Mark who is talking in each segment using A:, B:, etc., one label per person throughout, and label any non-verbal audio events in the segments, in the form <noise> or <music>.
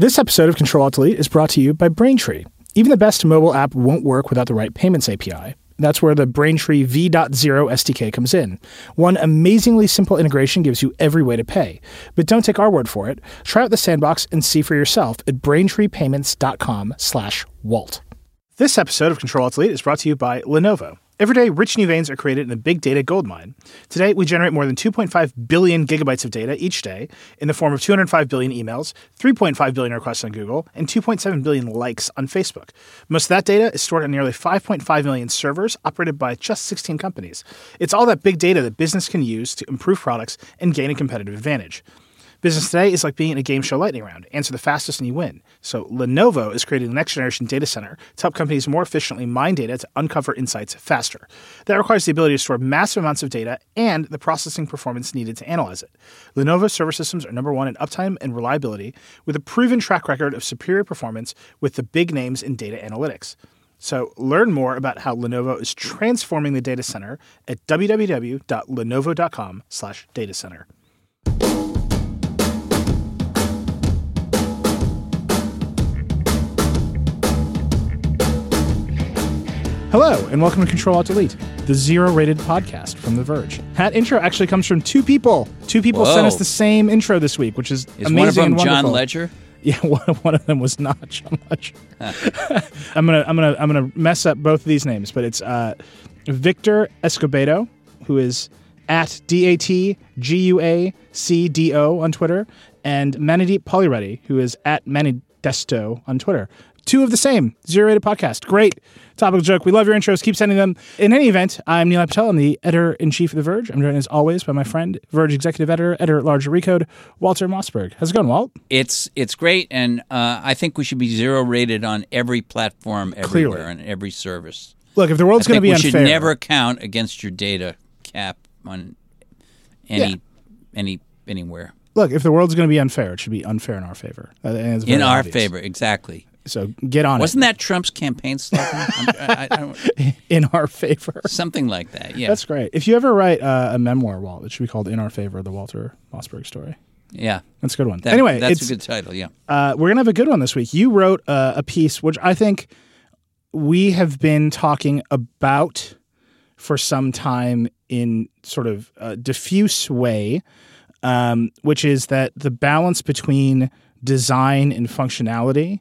A: This episode of Control Alt Delete is brought to you by Braintree. Even the best mobile app won't work without the right payments API. That's where the Braintree V.0 SDK comes in. One amazingly simple integration gives you every way to pay. But don't take our word for it. Try out the sandbox and see for yourself at braintreepayments.com slash Walt. This episode of Control Alt Delete is brought to you by Lenovo. Every day, rich new veins are created in the big data goldmine. Today, we generate more than 2.5 billion gigabytes of data each day in the form of 205 billion emails, 3.5 billion requests on Google, and 2.7 billion likes on Facebook. Most of that data is stored on nearly 5.5 million servers operated by just 16 companies. It's all that big data that business can use to improve products and gain a competitive advantage. Business today is like being in a game show lightning round. Answer the fastest and you win. So Lenovo is creating the next generation data center to help companies more efficiently mine data to uncover insights faster. That requires the ability to store massive amounts of data and the processing performance needed to analyze it. Lenovo server systems are number one in uptime and reliability, with a proven track record of superior performance with the big names in data analytics. So learn more about how Lenovo is transforming the data center at www.lenovo.com/datacenter. Hello, and welcome to Control Alt Delete, the zero rated podcast from The Verge. That intro actually comes from two people. Two people sent us the same intro this week, which is,
B: Is
A: amazing
B: one of them
A: and
B: John
A: wonderful.
B: Ledger? <laughs>
A: Yeah, one, one of them was not John Ledger. <laughs> I'm gonna I'm gonna I'm gonna mess up both of these names, but it's uh, Victor Escobedo, who is at D A T G U A C D O on Twitter, and Manideep Polyreddy, who is at Manidesto on Twitter. Two of the same zero rated podcast. Great topical joke. We love your intros. Keep sending them. In any event, I'm Nilay Patel. I'm the editor in chief of The Verge. I'm joined as always by my friend, Verge executive editor, editor at large Recode, Walter Mossberg. How's it going, Walt?
B: It's it's great, and uh, I think we should be zero rated on every platform, everywhere,
A: Clearly.
B: and every service.
A: Look, if the world's going to be
B: we
A: unfair,
B: should never count against your data cap on any
A: Yeah.
B: any anywhere
A: look if the world's going to be unfair, it should be unfair in our favor. Uh,
B: in our
A: obvious.
B: favor. Exactly.
A: So get on
B: Wasn't that Trump's campaign slogan? <laughs> I, I.
A: In our favor.
B: something like that. Yeah.
A: That's great. If you ever write uh, a memoir, Walt, it should be called "In Our Favor: The Walter Mossberg Story."
B: yeah.
A: That's a good one.
B: That-
A: anyway,
B: that's
A: it's,
B: a good title. Yeah.
A: uh, we're gonna have a good one this week. You wrote uh, a piece which I think we have been talking about for some time in sort of a diffuse way, um, which is that the balance between design and functionality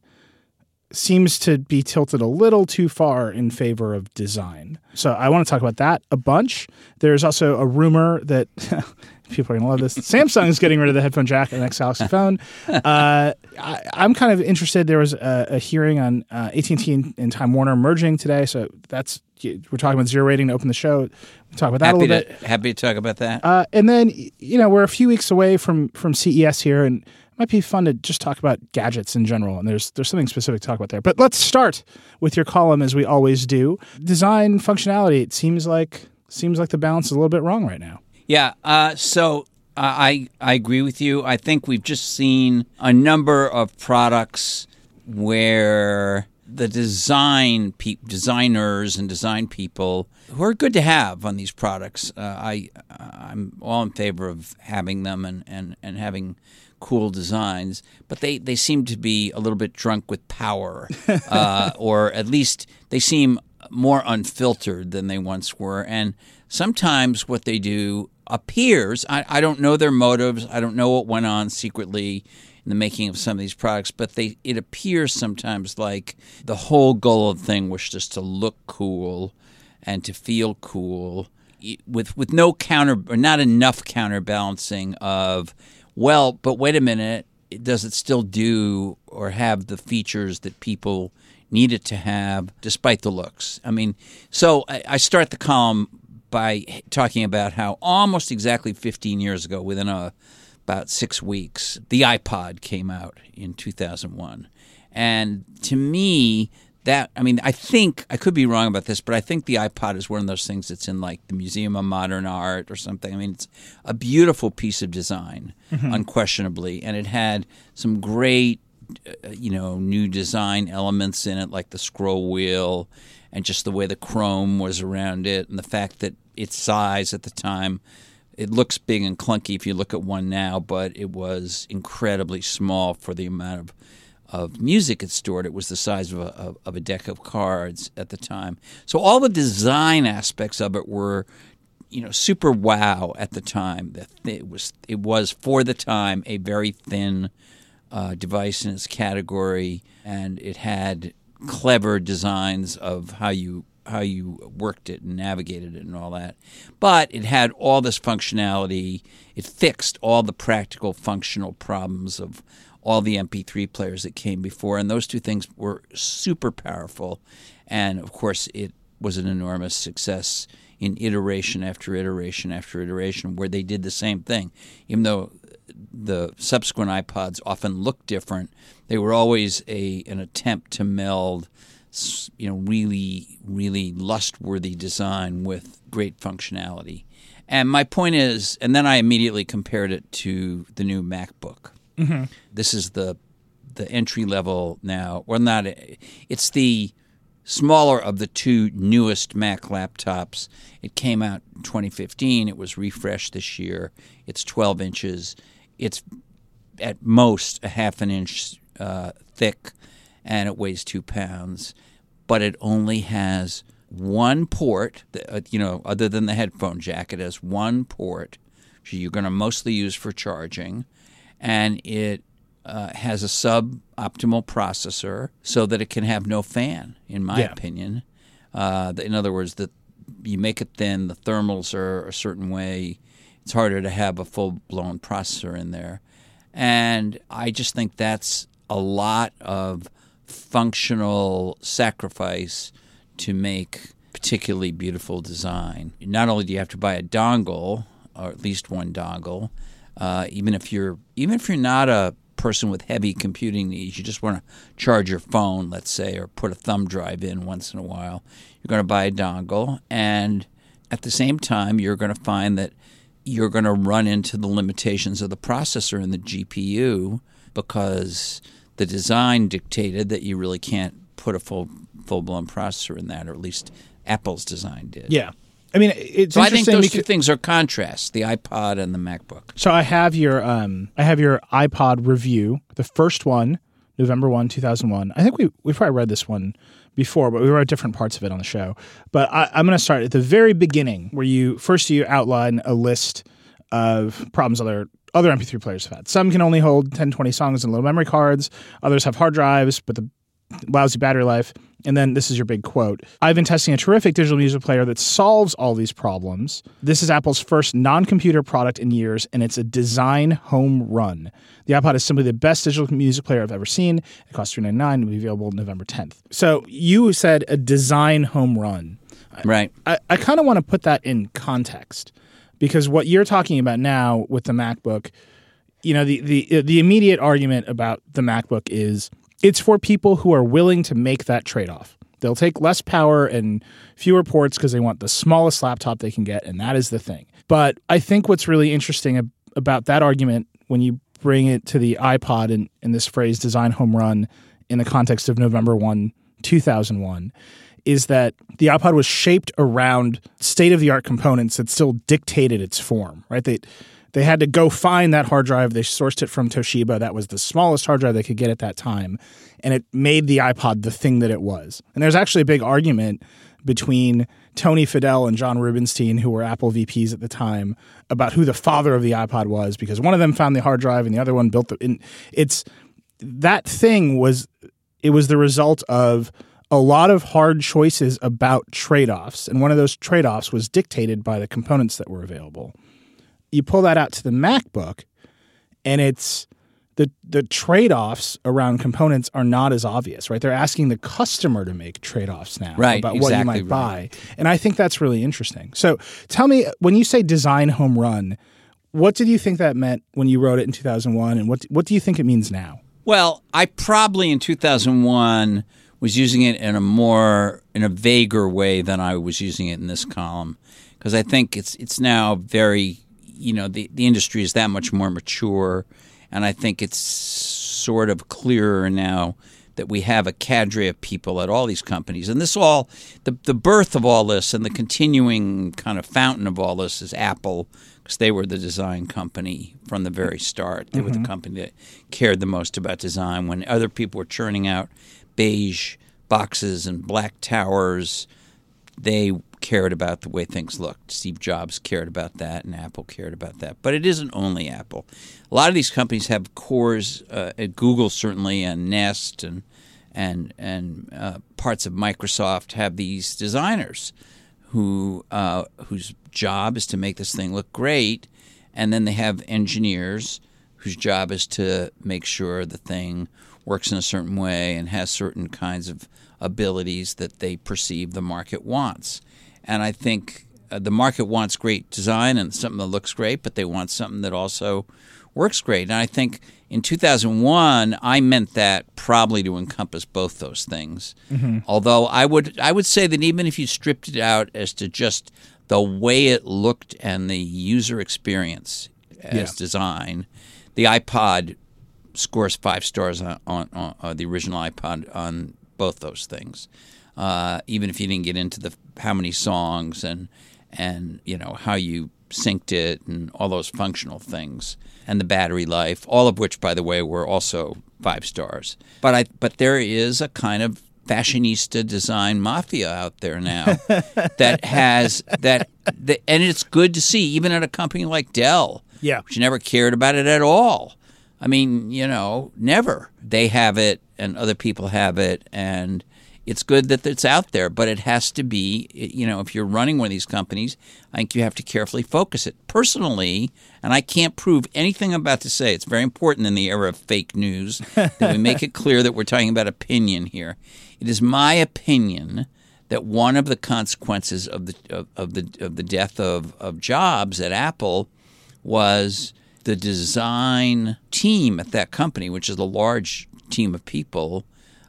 A: seems to be tilted a little too far in favor of design. So I want to talk about that a bunch. There's also a rumor that <laughs> people are going to love this. Samsung is getting rid of the headphone jack and Next Galaxy phone. Uh, I, I'm kind of interested. There was a, a hearing on uh, AT&T and, and Time Warner merging today, so that's we're talking about zero rating to open the show. We'll talk about that a little
B: to
A: bit.
B: happy to talk about that.
A: Uh, and then you know we're a few weeks away from from CES here, and might be fun to just talk about gadgets in general. And there's there's something specific to talk about there. But let's start with your column as we always do. Design functionality. It seems like seems like the balance is a little bit wrong right now.
B: Yeah. Uh, so uh, I I agree with you. I think we've just seen a number of products where the design pe- designers and design people who are good to have on these products. Uh, I I'm all in favor of having them and, and, and having cool designs, but they, they seem to be a little bit drunk with power, <laughs> uh, or at least they seem more unfiltered than they once were. And sometimes what they do appears, I, I don't know their motives, I don't know what went on secretly in the making of some of these products, but they it appears sometimes like the whole goal of the thing was just to look cool and to feel cool with with no counter or not enough counterbalancing of well, but wait a minute, does it still do or have the features that people need it to have despite the looks? I mean, so I, start the column by talking about how almost exactly 15 years ago, within a about six weeks, the iPod came out in 2001. And to me, that, I mean, I think, I could be wrong about this, but I think the iPod is one of those things that's in like the Museum of Modern Art or something. I mean, it's a beautiful piece of design, unquestionably. And it had some great, uh, you know, new design elements in it, like the scroll wheel and just the way the chrome was around it and the fact that its size at the time it looks big and clunky if you look at one now, but it was incredibly small for the amount of of music it stored. It was the size of a, of a deck of cards at the time. So all the design aspects of it were, you know, super wow at the time. It was it was for the time a very thin uh, device in its category, and it had clever designs of how you how you worked it and navigated it and all that. But it had all this functionality. It fixed all the practical functional problems of all the MP3 players that came before, and those two things were super powerful. And of course, it was an enormous success in iteration after iteration after iteration, where they did the same thing. Even though the subsequent iPods often looked different, they were always a an attempt to meld you know really really lust-worthy design with great functionality. And my point is, and then I immediately compared it to the new MacBook. Mm-hmm. This is the the entry level now, or not. It's the smaller of the two newest Mac laptops. It came out in 2015. It was refreshed this year. It's 12 inches. It's at most a half an inch uh, thick, and it weighs two pounds. But it only has one port. Uh, you know, other than the headphone jack, it has one port. which you're going to mostly use for charging, and it uh, has a suboptimal processor so that it can have no fan, in my yeah. opinion. Uh, in other words, that you make it thin, the thermals are a certain way. It's harder to have a full blown processor in there. And I just think that's a lot of functional sacrifice to make particularly beautiful design. Not only do you have to buy a dongle, or at least one dongle, uh, even if you're even if you're not a person with heavy computing needs, you just want to charge your phone, let's say, or put a thumb drive in once in a while, you're going to buy a dongle. And at the same time, you're going to find that you're going to run into the limitations of the processor and the GPU because the design dictated that you really can't put a full full blown processor in that, or at least Apple's design did.
A: Yeah. I mean, it's
B: so
A: I
B: think those two things are contrast: the iPod and the MacBook.
A: So I have your um, I have your iPod review, the first one, November one, two thousand one. I think we we probably read this one before, but we read different parts of it on the show. But I, I'm going to start at the very beginning, where you first you outline a list of problems other other MP3 players have had. Some can only hold 10, 20 songs in low memory cards. Others have hard drives, but the lousy battery life. And then this is your big quote I've been testing a terrific digital music player that solves all these problems. This is Apple's first non computer product in years, and it's a design home run. The iPod is simply the best digital music player I've ever seen. It costs $399 and will be available November 10th. So you said a design home run.
B: Right.
A: I, I kind of want to put that in context because what you're talking about now with the MacBook, you know, the, the, the immediate argument about the MacBook is it's for people who are willing to make that trade off. They'll take less power and fewer ports because they want the smallest laptop they can get, and that is the thing. But I think what's really interesting ab- about that argument when you bring it to the iPod and, in this phrase design home run in the context of November 1, 2001, is that the iPod was shaped around state of the art components that still dictated its form, right? They, they had to go find that hard drive. They sourced it from Toshiba. That was the smallest hard drive they could get at that time. And it made the iPod the thing that it was. And there's actually a big argument between Tony Fadell and John Rubinstein, who were Apple VPs at the time, about who the father of the iPod was, because one of them found the hard drive and the other one built the. it's that thing was it was the result of a lot of hard choices about trade offs, and one of those trade offs was dictated by the components that were available you pull that out to the MacBook, and it's the the trade offs around components are not as obvious, right? They're asking the customer to make trade offs now
B: right,
A: about
B: exactly
A: what you might
B: right.
A: buy, and I think that's really interesting. So, tell me when you say design home run, what did you think that meant when you wrote it in two thousand one, and what what do you think it means now?
B: Well, I probably in two thousand one was using it in a more in a vaguer way than I was using it in this column because I think it's it's now very you know the the industry is that much more mature, and I think it's sort of clearer now that we have a cadre of people at all these companies. And this all, the, the birth of all this and the continuing kind of fountain of all this is Apple, because they were the design company from the very start. They mm-hmm. were the company that cared the most about design when other people were churning out beige boxes and black towers. They cared about the way things looked. Steve Jobs cared about that, and Apple cared about that. But it isn't only Apple. A lot of these companies have cores uh, at Google, certainly, and Nest, and and and uh, parts of Microsoft have these designers who uh, whose job is to make this thing look great, and then they have engineers whose job is to make sure the thing works in a certain way and has certain kinds of abilities that they perceive the market wants. And I think uh, the market wants great design and something that looks great, but they want something that also works great. And I think in 2001, I meant that probably to encompass both those things. Mm-hmm. Although I would I would say that even if you stripped it out as to just the way it looked and the user experience as yeah. design, the iPod scores five stars on, on, on, on the original iPod on both those things uh, even if you didn't get into the how many songs and and you know how you synced it and all those functional things and the battery life, all of which, by the way, were also five stars. But I but there is a kind of fashionista design mafia out there now <laughs> that has that, that and it's good to see even at a company like Dell
A: yeah.
B: which never cared about it at all. I mean you know never. They have it and other people have it and it's good that it's out there, but it has to be, you know, if you're running one of these companies, I think you have to carefully focus it. Personally, and I can't prove anything I'm about to say, it's very important in the era of fake news that we make it clear that we're talking about opinion here. It is my opinion that one of the consequences of the of, of the of the death of, of Jobs at Apple was the design team at that company, which is a large team of people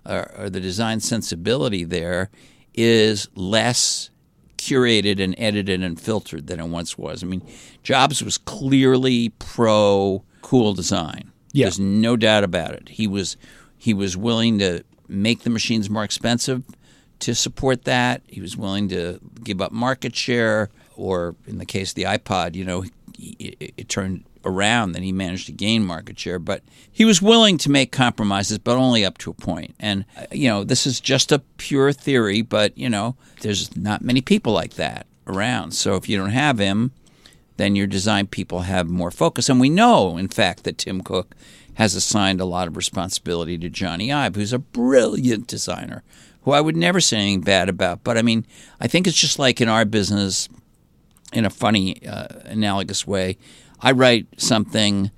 B: or, or the design sensibility there is less curated and edited and filtered than it once was. I mean, Jobs was clearly pro cool design.
A: Yeah.
B: There's no doubt about it. He was he was willing to make the machines more expensive to support that. He was willing to give up market share, or in the case of the iPod, you know, it, it turned around, that he managed to gain market share. But he was willing to make compromises, but only up to a point. And, uh, you know, this is just a pure theory, but, you know, there's not many people like that around. So if you don't have him, then your design people have more focus. And we know, in fact, that Tim Cook has assigned a lot of responsibility to Jony Ive, who's a brilliant designer, who I would never say anything bad about. But I mean, I think it's just like in our business, in a funny, uh, analogous way. I write something,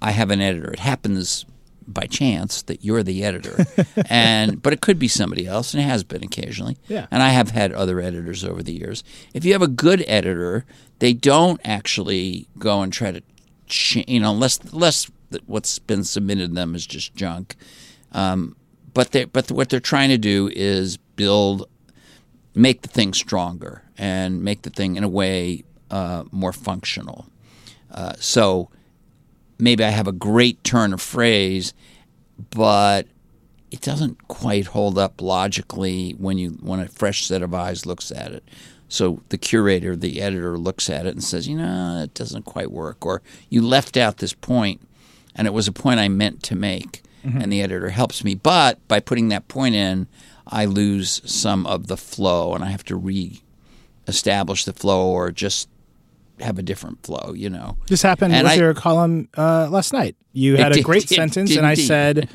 B: I have an editor. It happens by chance that you're the editor, <laughs> and but it could be somebody else, and it has been occasionally.
A: Yeah.
B: And I have had other editors over the years. If you have a good editor, they don't actually go and try to, ch- you know, unless unless what's been submitted to them is just junk. Um, but they but what they're trying to do is build, make the thing stronger and make the thing in a way uh, more functional. Uh, so maybe I have a great turn of phrase, but it doesn't quite hold up logically when you when a fresh set of eyes looks at it. So the curator, the editor, looks at it and says, "You know, it doesn't quite work," or "You left out this point, and it was a point I meant to make." Mm-hmm. And the editor helps me, but by putting that point in, I lose some of the flow, and I have to re-establish the flow, or just have a different flow, you know.
A: This happened and with I, your column uh, last night. You had a did, great sentence, did, and I said,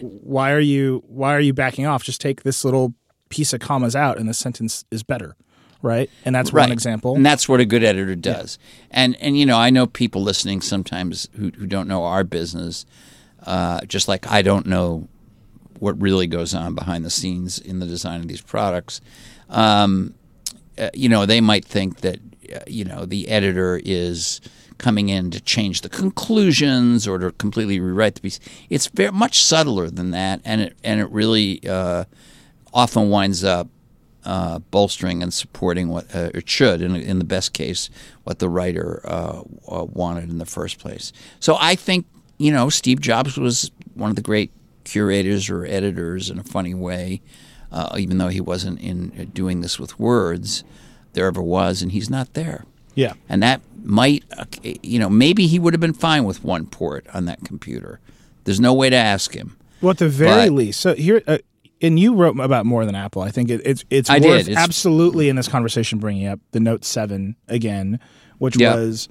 A: "Why are you Why are you backing off? Just take this little piece of commas out, and the sentence is better." Right, and that's right. one example.
B: And that's what a good editor does. Yeah. And and you know, I know people listening sometimes who who don't know our business, uh, just like I don't know what really goes on behind the scenes in the design of these products. Um, uh, you know, they might think that you know the editor is coming in to change the conclusions or to completely rewrite the piece. It's very much subtler than that, and it and it really uh, often winds up uh, bolstering and supporting what uh, it should, in, in the best case, what the writer uh, uh wanted in the first place. So I think you know Steve Jobs was one of the great curators or editors in a funny way, uh, even though he wasn't in uh, doing this with words, there ever was, and he's not there.
A: Yeah.
B: And that might, you know, maybe he would have been fine with one port on that computer. There's no way to ask him.
A: Well, at the very
B: But-
A: least, so here, uh, and you wrote about more than Apple. I think it, it's it's
B: I
A: worth.
B: It's-
A: absolutely in this conversation bringing up the Note Seven again, which
B: Yeah.
A: was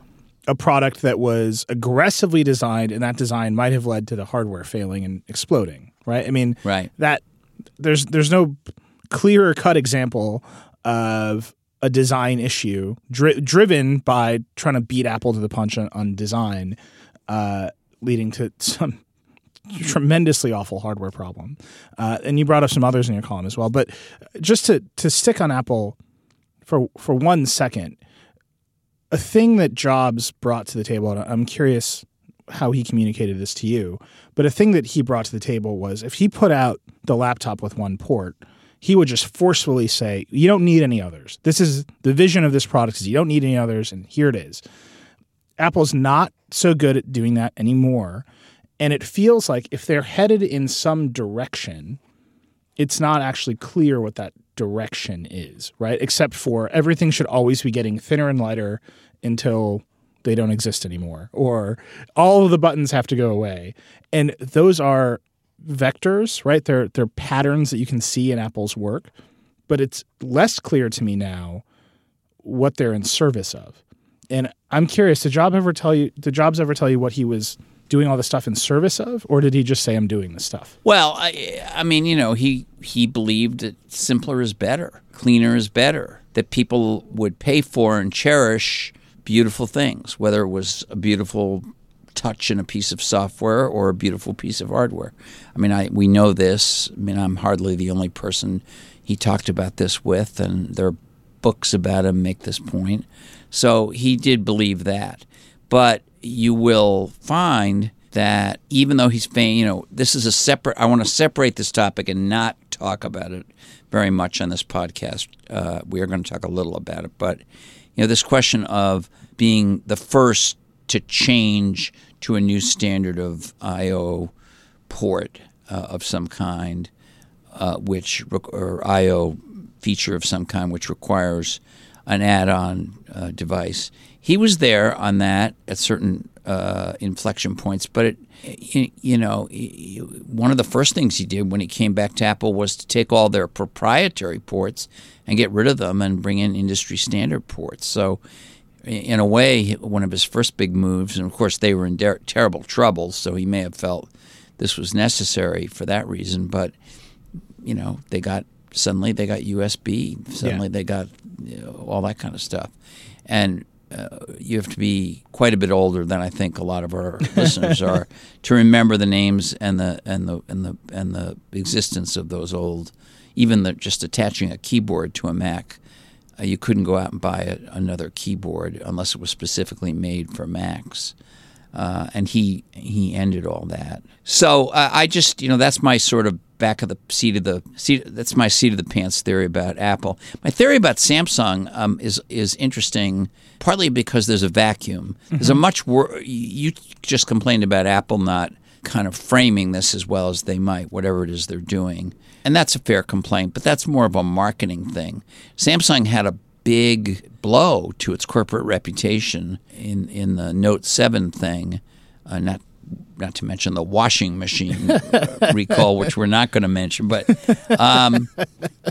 A: a product that was aggressively designed, and that design might have led to the hardware failing and exploding. Right? I mean,
B: Right.
A: that there's there's no clearer cut example of a design issue dri- driven by trying to beat Apple to the punch on, on design, uh, leading to some tremendously awful hardware problem. Uh, and you brought up some others in your column as well. But just to to stick on Apple for for one second, a thing that Jobs brought to the table, and I'm curious how he communicated this to you, but a thing that he brought to the table was if he put out the laptop with one port, he would just forcefully say, "You don't need any others. This is the vision of this product is you don't need any others, and here it is." Apple's not so good at doing that anymore. And it feels like if they're headed in some direction, it's not actually clear what that direction is, right? Except for everything should always be getting thinner and lighter until they don't exist anymore, or all of the buttons have to go away. And those are vectors, right? They're they're patterns that you can see in Apple's work, but it's less clear to me now what they're in service of. And I'm curious, did Jobs ever tell you did Jobs ever tell you what he was doing all this stuff in service of, or did he just say I'm doing this stuff?
B: Well, I, I mean, you know, he he believed that simpler is better, cleaner is better, that people would pay for and cherish beautiful things, whether it was a beautiful touch in a piece of software or a beautiful piece of hardware. I mean, I we know this. I mean, I'm hardly the only person he talked about this with, and there are books about him make this point. So he did believe that, but you will find that even though he's paying, you know, this is a separate. I want to separate this topic and not talk about it very much on this podcast. Uh, we are going to talk a little about it, but you know, this question of being the first to change to a new standard of I/O port uh, of some kind, uh, which or I/O feature of some kind, which requires an add-on uh, device. He was there on that at certain uh, inflection points, but it, you know, one of the first things he did when he came back to Apple was to take all their proprietary ports and get rid of them and bring in industry standard ports. So, in a way, one of his first big moves, and of course they were in der- terrible trouble, so he may have felt this was necessary for that reason. But you know, they got suddenly they got USB, suddenly
A: Yeah.
B: they got you know, all that kind of stuff, and uh, you have to be quite a bit older than I think a lot of our <laughs> listeners are to remember the names and the and the and the and the existence of those old, even the just attaching a keyboard to a Mac. Uh, you couldn't go out and buy a, another keyboard unless it was specifically made for Macs. Uh, and he he ended all that. So uh, I just you know that's my sort of back of the seat of the seat. That's my seat of the pants theory about Apple. My theory about Samsung um, is is interesting, partly because there's a vacuum. There's a much wor- you just complained about Apple not kind of framing this as well as they might, whatever it is they're doing. And that's a fair complaint, but that's more of a marketing thing. Samsung had a big blow to its corporate reputation in, in the Note 7 thing, uh, not not to mention the washing machine <laughs> recall, which we're not going to mention, but um,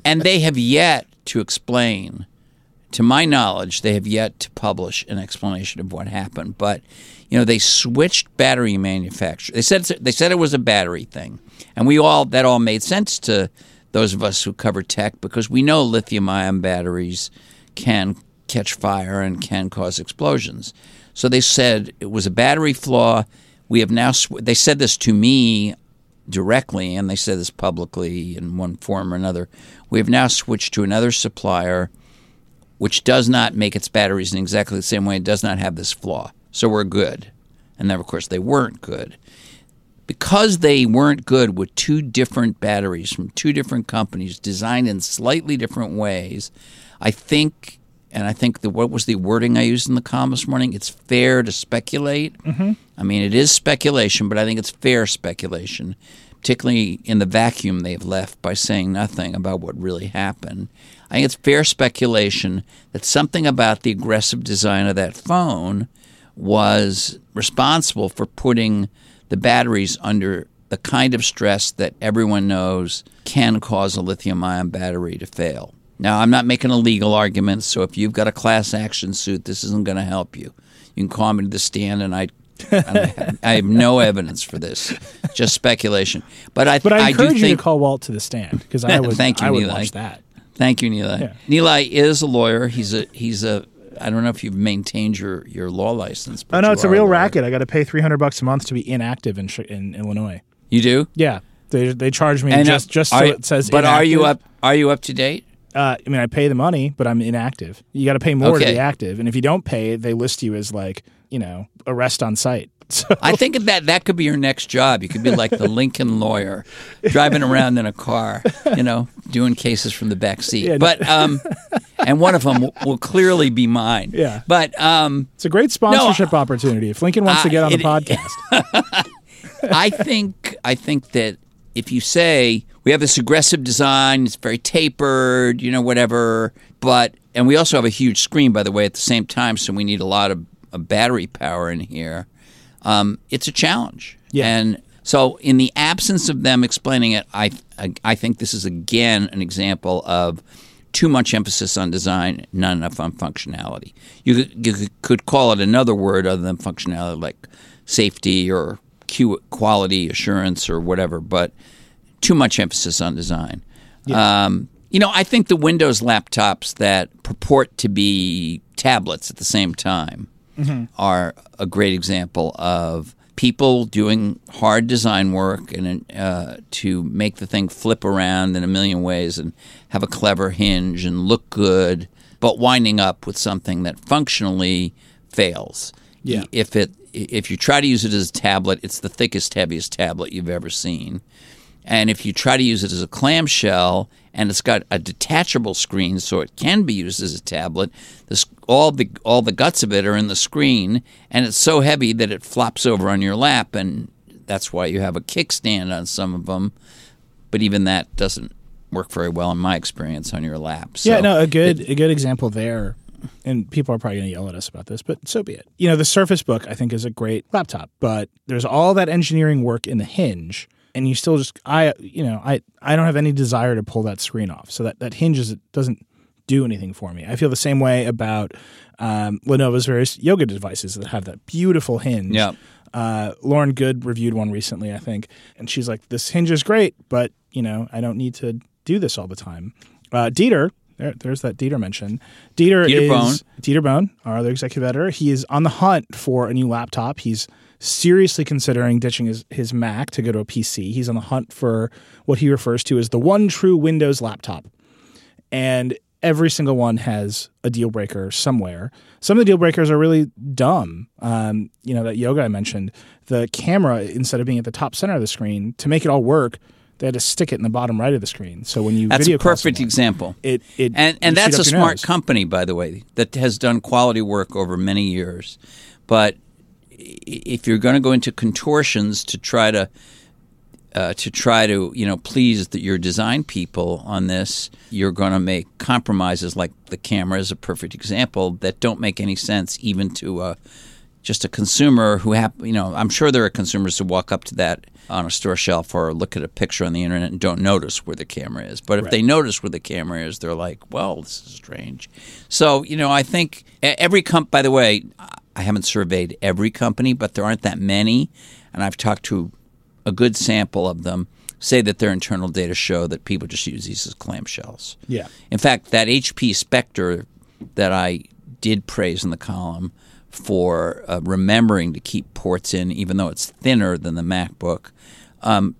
B: and they have yet to explain to my knowledge, they have yet to publish an explanation of what happened. But you know, they switched battery manufacturer. They said they said it was a battery thing, and we all that all made sense to those of us who cover tech because we know lithium-ion batteries can catch fire and can cause explosions. So they said it was a battery flaw. We have now. Sw- they said this to me directly, and they said this publicly in one form or another. We have now switched to another supplier which does not make its batteries in exactly the same way. It does not have this flaw. So we're good. And then, of course, they weren't good. Because they weren't good with two different batteries from two different companies designed in slightly different ways, I think, and I think the, what was the wording I used in the column this morning? It's fair to speculate. Mm-hmm. I mean, it is speculation, but I think it's fair speculation particularly in the vacuum they've left by saying nothing about what really happened. I think it's fair speculation that something about the aggressive design of that phone was responsible for putting the batteries under the kind of stress that everyone knows can cause a lithium ion battery to fail. Now, I'm not making a legal argument, so if you've got a class action suit, this isn't going to help you. You can call me to the stand, and I, I have no evidence for this, just speculation. But I,
A: But I
B: I
A: encourage
B: do
A: you
B: think
A: to call Walt to the stand because I <laughs> would.
B: Thank you,
A: I would watch that.
B: Thank you, Nilay.
A: Yeah.
B: Nilay is a lawyer. He's a he's a. I don't know if you've maintained your, your law license. But
A: Oh no, it's a real
B: lawyer.
A: racket. I got to pay three hundred bucks a month to be inactive in in Illinois.
B: You do,
A: Yeah, they they charge me
B: uh,
A: just just so
B: are-
A: it says.
B: But are you up? Are you up to date?
A: Uh, I mean, I pay the money, but I'm inactive. You got to pay more to be active, and if you don't pay, they list you as like you know arrest on site. So
B: I think that that could be your next job. You could be like the <laughs> Lincoln lawyer, driving around in a car, you know, doing cases from the back seat.
A: Yeah,
B: but um, and one of them will, will clearly be mine.
A: Yeah.
B: But um,
A: it's a great sponsorship opportunity. If Lincoln wants to get on the podcast, <laughs>
B: I think I think that if you say we have this aggressive design, it's very tapered, you know, whatever, but and we also have a huge screen, by the way, at the same time, so we need a lot of, of battery power in here. Um, it's a challenge,
A: Yeah.
B: and so in the absence of them explaining it, I, I I think this is again an example of too much emphasis on design, not enough on functionality. You could, you could call it another word other than functionality, like safety or quality assurance or whatever, but too much emphasis on design. Um, you know, I think the Windows laptops that purport to be tablets at the same time are a great example of people doing hard design work and uh, to make the thing flip around in a million ways and have a clever hinge and look good, but winding up with something that functionally fails.
A: Yeah.
B: If it if you try to use it as a tablet, it's the thickest, heaviest tablet you've ever seen. And if you try to use it as a clamshell and it's got a detachable screen so it can be used as a tablet, this, all the all the guts of it are in the screen and it's so heavy that it flops over on your lap and that's why you have a kickstand on some of them. But even that doesn't work very well in my experience on your lap. So
A: yeah, no, a good a good example there. And people are probably going to yell at us about this, but so be it. You know, the Surface Book I think is a great laptop, but there's all that engineering work in the hinge, and you still just I you know I I don't have any desire to pull that screen off. So that that hinges is, doesn't do anything for me. I feel the same way about um, Lenovo's various yoga devices that have that beautiful hinge.
B: Yeah.
A: Uh, Lauren Goode reviewed one recently, I think, and she's like, "This hinge is great, but you know, I don't need to do this all the time." Uh, Dieter, there, there's that Dieter mention. Dieter,
B: Dieter
A: is
B: Bohn.
A: Dieter Bohn, our other executive editor. He is on the hunt for a new laptop. He's seriously considering ditching his, his Mac to go to a PC. He's on the hunt for what he refers to as the one true Windows laptop and every single one has a deal breaker somewhere. Some of the deal breakers are really dumb. Um, you know that yoga I mentioned, the camera instead of being at the top center of the screen to make it all work, they had to stick it in the bottom right of the screen. So when you
B: That's a perfect
A: someone,
B: example.
A: it it
B: and and that's a smart
A: nose.
B: company, by the way, that has done quality work over many years. But if you're going to go into contortions to try to uh, to try to you know please the, your design people on this, you're going to make compromises like the camera is a perfect example that don't make any sense even to a just a consumer who hap- you know I'm sure there are consumers who walk up to that on a store shelf or look at a picture on the internet and don't notice where the camera is. But if they notice where the camera is, they're like, "Well, this is strange." So you know, I think every comp. By the way, I haven't surveyed every company, but there aren't that many, and I've talked to a good sample of them. Say that their internal data show that people just use these as clamshells.
A: Yeah.
B: In fact, that HP Spectre that I did praise in the column for uh, remembering to keep ports in, even though it's thinner than the MacBook, um,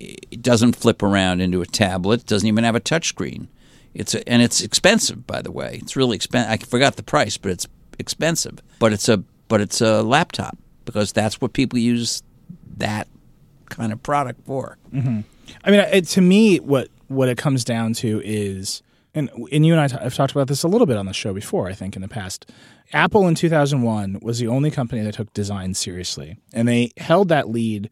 B: it doesn't flip around into a tablet. Doesn't even have a touchscreen. It's a, and it's expensive, by the way. It's really expensive. I forgot the price, but it's expensive. But it's a but it's a laptop because that's what people use that kind of product for. Mm-hmm.
A: I mean, it, to me, what what it comes down to is, and and you and I t- have talked about this a little bit on the show before. I think in the past, Apple in 2001 was the only company that took design seriously, and they held that lead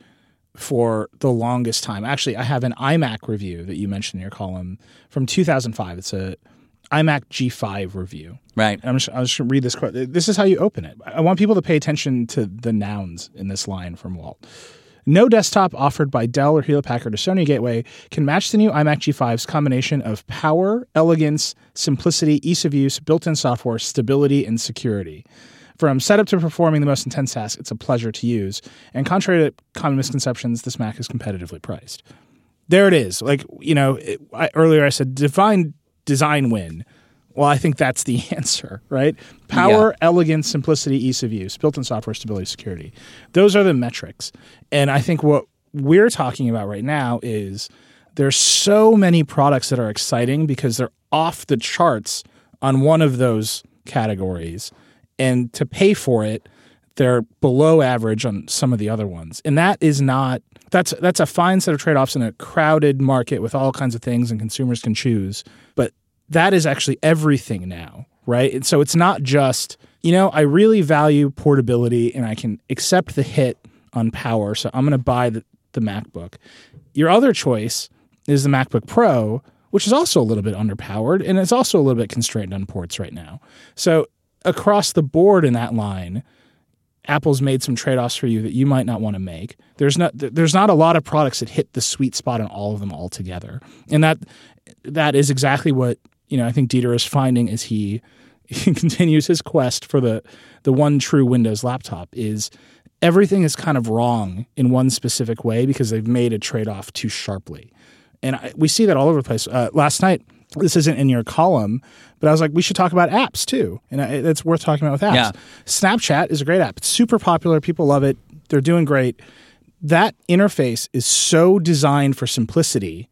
A: for the longest time. Actually, I have an iMac review that you mentioned in your column from 2005. It's a iMac G5 review.
B: Right.
A: I'm just, I'll just going to read this quote. This is how you open it. I want people to pay attention to the nouns in this line from Walt. No desktop offered by Dell or Hewlett Packard or Sony Gateway can match the new iMac G5's combination of power, elegance, simplicity, ease of use, built in software, stability, and security. From setup to performing the most intense tasks, it's a pleasure to use. And contrary to common misconceptions, this Mac is competitively priced. There it is. Like, you know, it, I, earlier I said divine design win. Well, I think that's the <laughs> answer, right? Power, yeah. elegance, simplicity, ease of use, built in software, stability, security. Those are the metrics. And I think what we're talking about right now is there's so many products that are exciting because they're off the charts on one of those categories and to pay for it, they're below average on some of the other ones. And that is not that's that's a fine set of trade-offs in a crowded market with all kinds of things and consumers can choose. That is actually everything now, right? And so it's not just, you know, I really value portability and I can accept the hit on power, so I'm going to buy the, the MacBook. Your other choice is the MacBook Pro, which is also a little bit underpowered and it's also a little bit constrained on ports right now. So across the board in that line, Apple's made some trade-offs for you that you might not want to make. There's not there's not a lot of products that hit the sweet spot on all of them altogether. And that that is exactly what, you know, I think Dieter is finding as he, he <laughs> continues his quest for the the one true Windows laptop is everything is kind of wrong in one specific way because they've made a trade-off too sharply. And I, we see that all over the place. Uh, last night this isn't in your column, but I was like, we should talk about apps too, and it's worth talking about with apps.
B: Yeah.
A: Snapchat is a great app; it's super popular. People love it. They're doing great. That interface is so designed for simplicity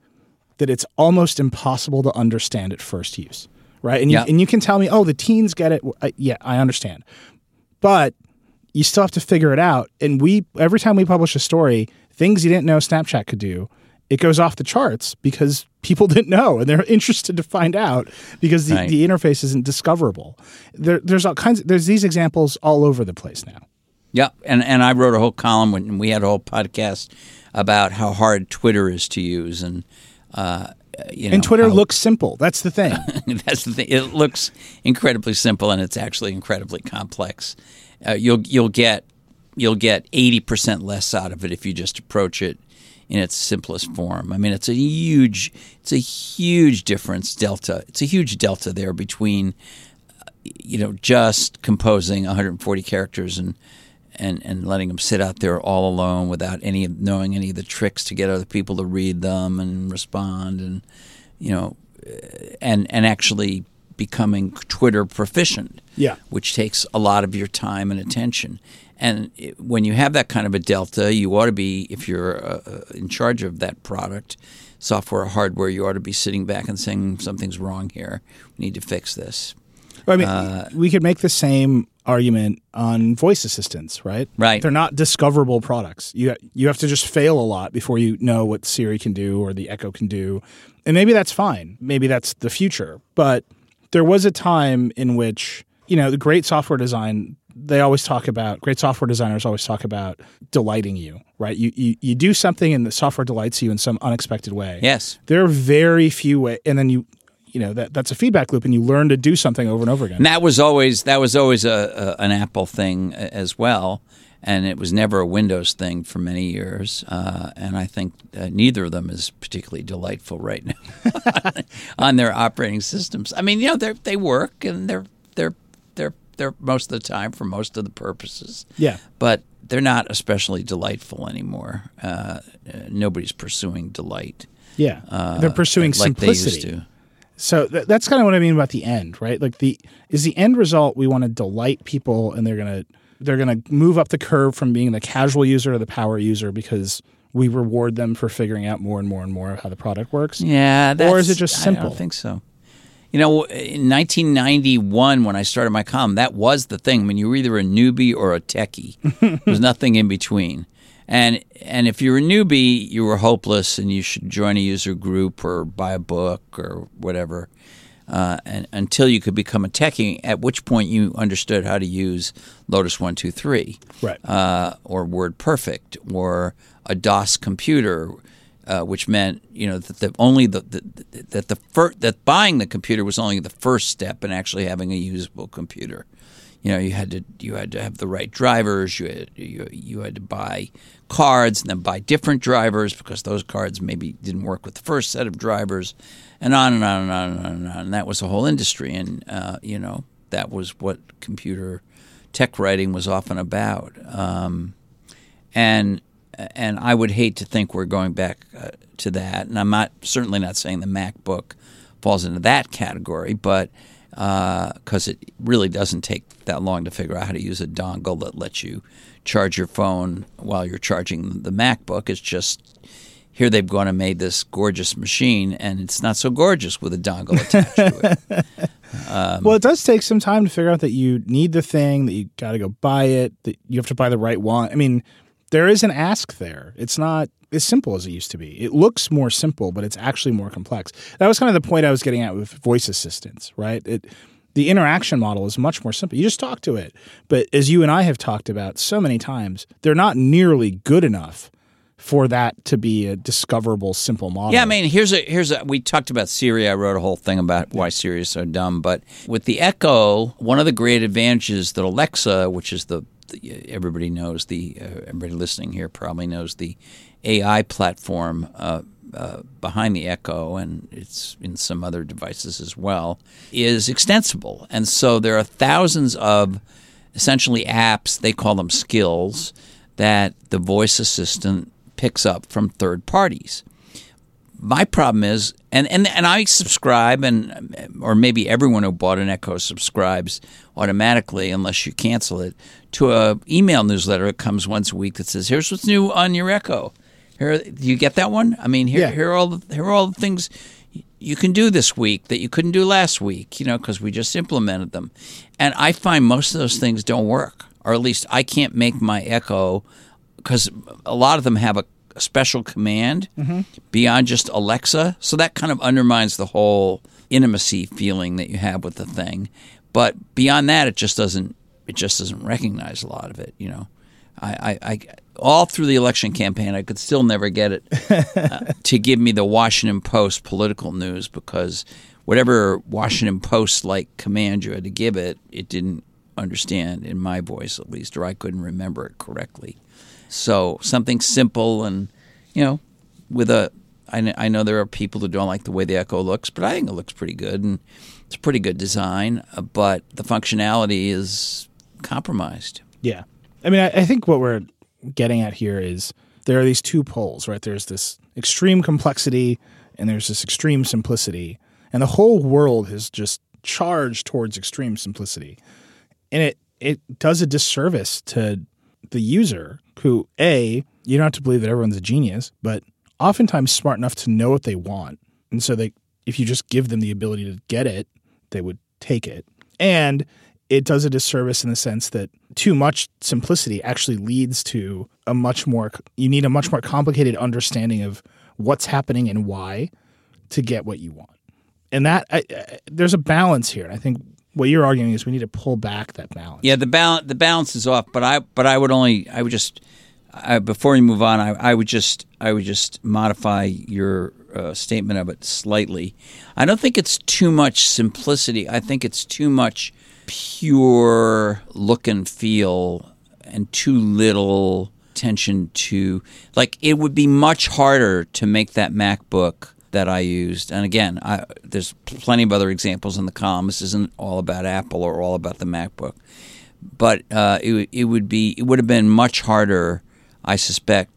A: that it's almost impossible to understand at first use, right? And you, yeah. and you can tell me, oh, the teens get it. I, uh, yeah, I understand, but you still have to figure it out. And we every time we publish a story, things you didn't know Snapchat could do it goes off the charts because people <laughs> didn't know and they're interested to find out because the, right. the interface isn't discoverable. There, there's all kinds. Of, there's these examples all over the place now.
B: Yeah, and and I wrote a whole column when we had a whole podcast about how hard Twitter is to use and. Uh, you know,
A: and Twitter
B: how,
A: looks simple. That's the thing. <laughs>
B: that's the thing. It looks incredibly simple, and it's actually incredibly complex. Uh, you'll you'll get you'll get eighty percent less out of it if you just approach it in its simplest form. I mean, it's a huge, it's a huge difference delta. It's a huge delta there between, you know, just composing 140 characters and and and letting them sit out there all alone without any knowing any of the tricks to get other people to read them and respond and you know and and actually becoming Twitter proficient.
A: Yeah.
B: Which takes a lot of your time and attention. And when you have that kind of a delta, you ought to be, if you're uh, uh, in charge of that product, software or hardware, you ought to be sitting back and saying something's wrong here. We need to fix this.
A: I mean, uh, we could make the same argument on voice assistants, right?
B: Right.
A: They're not discoverable products. You you have to just fail a lot before you know what Siri can do or the Echo can do, and maybe that's fine. Maybe that's the future. But there was a time in which you know the great software design they always talk about great software designers always talk about delighting you right you, you you do something and the software delights you in some unexpected way
B: yes
A: there are very few ways and then you you know that that's a feedback loop and you learn to do something over and over again
B: and that was always that was always a, a, an apple thing as well and it was never a windows thing for many years uh, and i think uh, neither of them is particularly delightful right now <laughs> on their operating systems i mean you know they they work and they're they're they're there most of the time for most of the purposes.
A: Yeah.
B: But they're not especially delightful anymore. Uh, uh nobody's pursuing delight.
A: Yeah. Uh, they're pursuing like simplicity. So th- that's kind of what I mean about the end, right? Like the is the end result we want to delight people and they're going to they're going to move up the curve from being the casual user to the power user because we reward them for figuring out more and more and more of how the product works.
B: Yeah,
A: or is it just simple?
B: I don't think so. You know, in 1991, when I started my column, that was the thing. I mean, you were either a newbie or a techie. <laughs> there was nothing in between. And and if you're a newbie, you were hopeless, and you should join a user group or buy a book or whatever. uh, and, until you could become a techie, at which point you understood how to use Lotus 123
A: Right.
B: uh, or Word Perfect or a DOS computer, uh, which meant you know that the only the, the that the fir- that buying the computer was only the first step in actually having a usable computer. You know, you had to you had to have the right drivers. You had, you, you had to buy cards and then buy different drivers because those cards maybe didn't work with the first set of drivers, and on and on and on and on and on. And that was a whole industry, and uh, you know that was what computer tech writing was often about. Um, and and I would hate to think we're going back uh, to that. And I'm not certainly not saying the MacBook falls into that category, but because uh, it really doesn't take that long to figure out how to use a dongle that lets you charge your phone while you're charging the MacBook. It's just here they've gone and made this gorgeous machine, and it's not so gorgeous with a dongle attached to it. <laughs>
A: Um, well, it does take some time to figure out that you need the thing, that you got to go buy it, that you have to buy the right one. I mean, there is an ask there. It's not as simple as it used to be. It looks more simple, but it's actually more complex. That was kind of the point I was getting at with voice assistants, right? It the interaction model is much more simple. You just talk to it. But as you and I have talked about so many times, they're not nearly good enough for that to be a discoverable simple model.
B: Yeah, I mean, here's a here's a we talked about Siri. I wrote a whole thing about why Siri is so dumb, but with the Echo, one of the great advantages that Alexa, which is the, the everybody knows the uh, everybody listening here probably knows the AI platform uh, uh, behind the Echo, and it's in some other devices as well, is extensible. And so there are thousands of essentially apps, they call them skills, that the voice assistant picks up from third parties. My problem is, and, and, and I subscribe, and or maybe everyone who bought an Echo subscribes automatically, unless you cancel it, to a email newsletter. It comes once a week that says, "Here's what's new on your Echo." Here, do you get that one? I mean, here,
A: Yeah.
B: here are all the, here are all the things you can do this week that you couldn't do last week. You know, because we just implemented them, and I find most of those things don't work, or at least I can't make my Echo because a lot of them have a, a special command mm-hmm. beyond just Alexa, so that kind of undermines the whole intimacy feeling that you have with the thing. But beyond that, it just doesn't it just doesn't recognize a lot of it. You know, I, I, I all through the election campaign, I could still never get it uh, <laughs> to give me the Washington Post political news because whatever Washington Post like command you had to give it, it didn't understand in my voice at least, or I couldn't remember it correctly. So something simple and you know, with a I, know there are people who don't like the way the Echo looks, but I think it looks pretty good and it's a pretty good design. uh, But the functionality is compromised.
A: Yeah. I mean, I, I think what we're getting at here is there are these two poles, right? There's this extreme complexity and there's this extreme simplicity. And the whole world has just charged towards extreme simplicity. And it, it does a disservice to the user who, A, you don't have to believe that everyone's a genius, but oftentimes smart enough to know what they want. And so they if you just give them the ability to get it, they would take it. And it does a disservice in the sense that too much simplicity actually leads to a much more you need a much more complicated understanding of what's happening and why to get what you want. And that I, I, there's a balance here. And I think what you're arguing is we need to pull back that balance.
B: Yeah, the balance the balance is off, but I but I would only I would just I, before we move on, I, I would just I would just modify your uh, statement of it slightly. I don't think it's too much simplicity. I think it's too much pure look and feel and too little attention to like it would be much harder to make that MacBook that I used. And again, I, there's plenty of other examples in the column. This isn't all about Apple or all about the MacBook, but uh, it, it would be it would have been much harder, I suspect,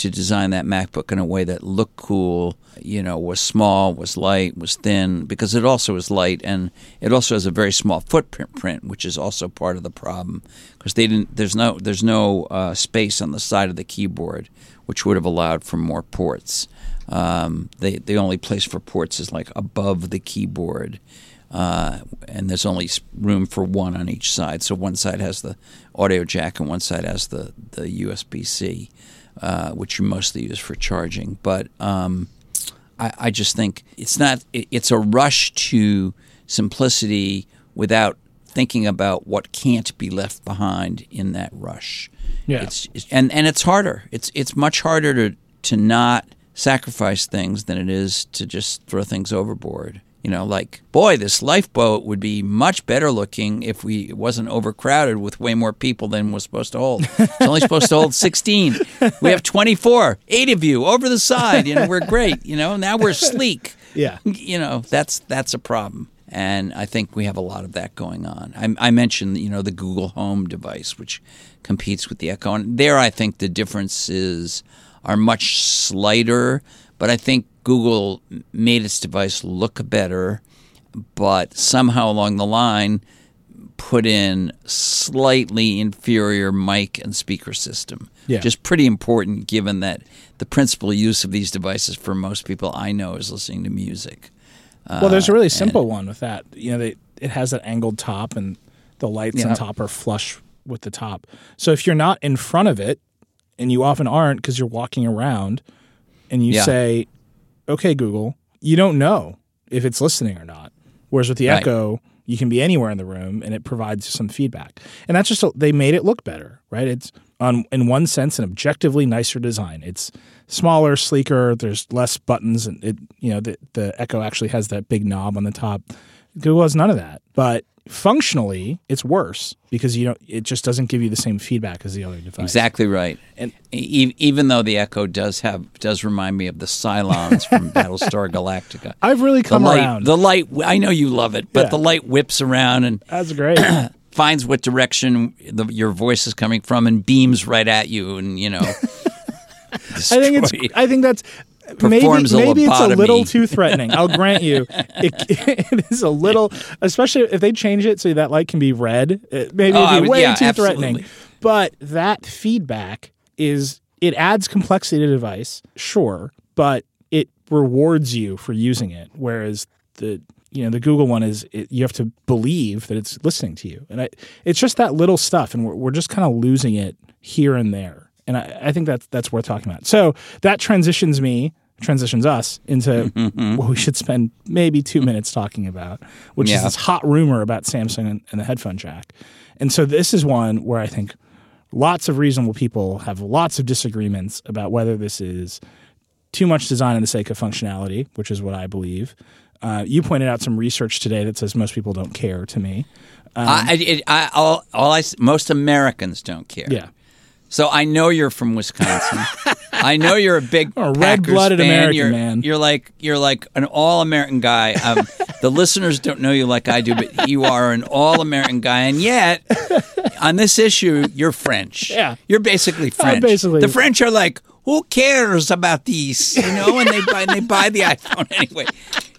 B: to design that MacBook in a way that looked cool. You know, was small, was light, was thin, because it also is light, and it also has a very small footprint, print, which is also part of the problem. Because they didn't, there's no, there's no uh, space on the side of the keyboard, which would have allowed for more ports. Um, the only place for ports is like above the keyboard, uh, and there's only room for one on each side. So one side has the audio jack, and one side has the the USB C, uh, which you mostly use for charging. But um, I, I just think it's not. It, it's a rush to simplicity without thinking about what can't be left behind in that rush.
A: Yeah.
B: It's, it's and and it's harder. It's it's much harder to to not sacrifice things than it is to just throw things overboard. You know, like boy, this lifeboat would be much better looking if we it wasn't overcrowded with way more people than was supposed to hold. It's only supposed to hold sixteen. We have twenty four, eight of you over the side. You know, we're great. You know, now we're sleek.
A: Yeah.
B: You know, that's that's a problem. And I think we have a lot of that going on. I, I mentioned, you know, the Google Home device, which competes with the Echo, and there I think the differences are much slighter. But I think Google made its device look better, but somehow along the line put in slightly inferior mic and speaker system.
A: Yeah.
B: Just pretty important given that the principal use of these devices for most people I know is listening to music.
A: Well, there's a uh, really
B: and-
A: simple one with that. You know, they, it has that angled top, and the lights
B: Yeah.
A: on top are flush with the top. So if you're not in front of it, and you often aren't because you're walking around, and you
B: Yeah.
A: say, "Okay, Google," you don't know if it's listening or not. Whereas with the
B: Right.
A: Echo, you can be anywhere in the room, and it provides some feedback. And that's just a, they made it look better, right? It's on in one sense an objectively nicer design. It's smaller, sleeker. There's less buttons, and it you know the the Echo actually has that big knob on the top. Google has none of that, but functionally it's worse because you don't. It just doesn't give you the same feedback as the other device.
B: Exactly right.
A: And-
B: E- even though the Echo does have does remind me of the Cylons from <laughs> Battlestar Galactica.
A: I've really come The
B: light,
A: around.
B: the light. I know you love it, but
A: Yeah.
B: the light whips around and
A: That's great. <clears throat>
B: finds what direction the, your voice is coming from and beams right at you, and you know. <laughs>
A: I think it's. I think that's. Maybe,
B: Performs a
A: maybe it's a little too threatening. I'll grant you, <laughs> it, it is a little, especially if they change it so that light can be red. It, maybe
B: Oh,
A: it'd be
B: would-
A: way
B: yeah,
A: too threatening. But that feedback is it adds complexity to the device, sure, but it rewards you for using it. Whereas the you know the Google one is it, you have to believe that it's listening to you, and I, it's just that little stuff, and we're, we're just kind of losing it here and there. And I, I think that's that's worth talking about. So that transitions me, transitions us into mm-hmm, mm-hmm. what we should spend maybe two minutes talking about, which is this hot rumor about Samsung and, and the headphone jack. And so this is one where I think lots of reasonable people have lots of disagreements about whether this is too much design in the sake of functionality, which is what I believe. Uh, you pointed out some research today that says most people don't care. To me,
B: I, um, I, it, I, all, all I, most Americans don't care.
A: yeah,
B: So I know you're from Wisconsin. <laughs> I know you're a big
A: a red-blooded
B: fan.
A: American
B: you're,
A: man.
B: You're like you're like an all American guy. Um, the <laughs> listeners don't know you like I do, but you are an all American guy, and yet on this issue, you're French.
A: Yeah.
B: you're basically French.
A: basically-
B: the French are like, who cares about these? You know, and they buy and they buy the iPhone <laughs> anyway.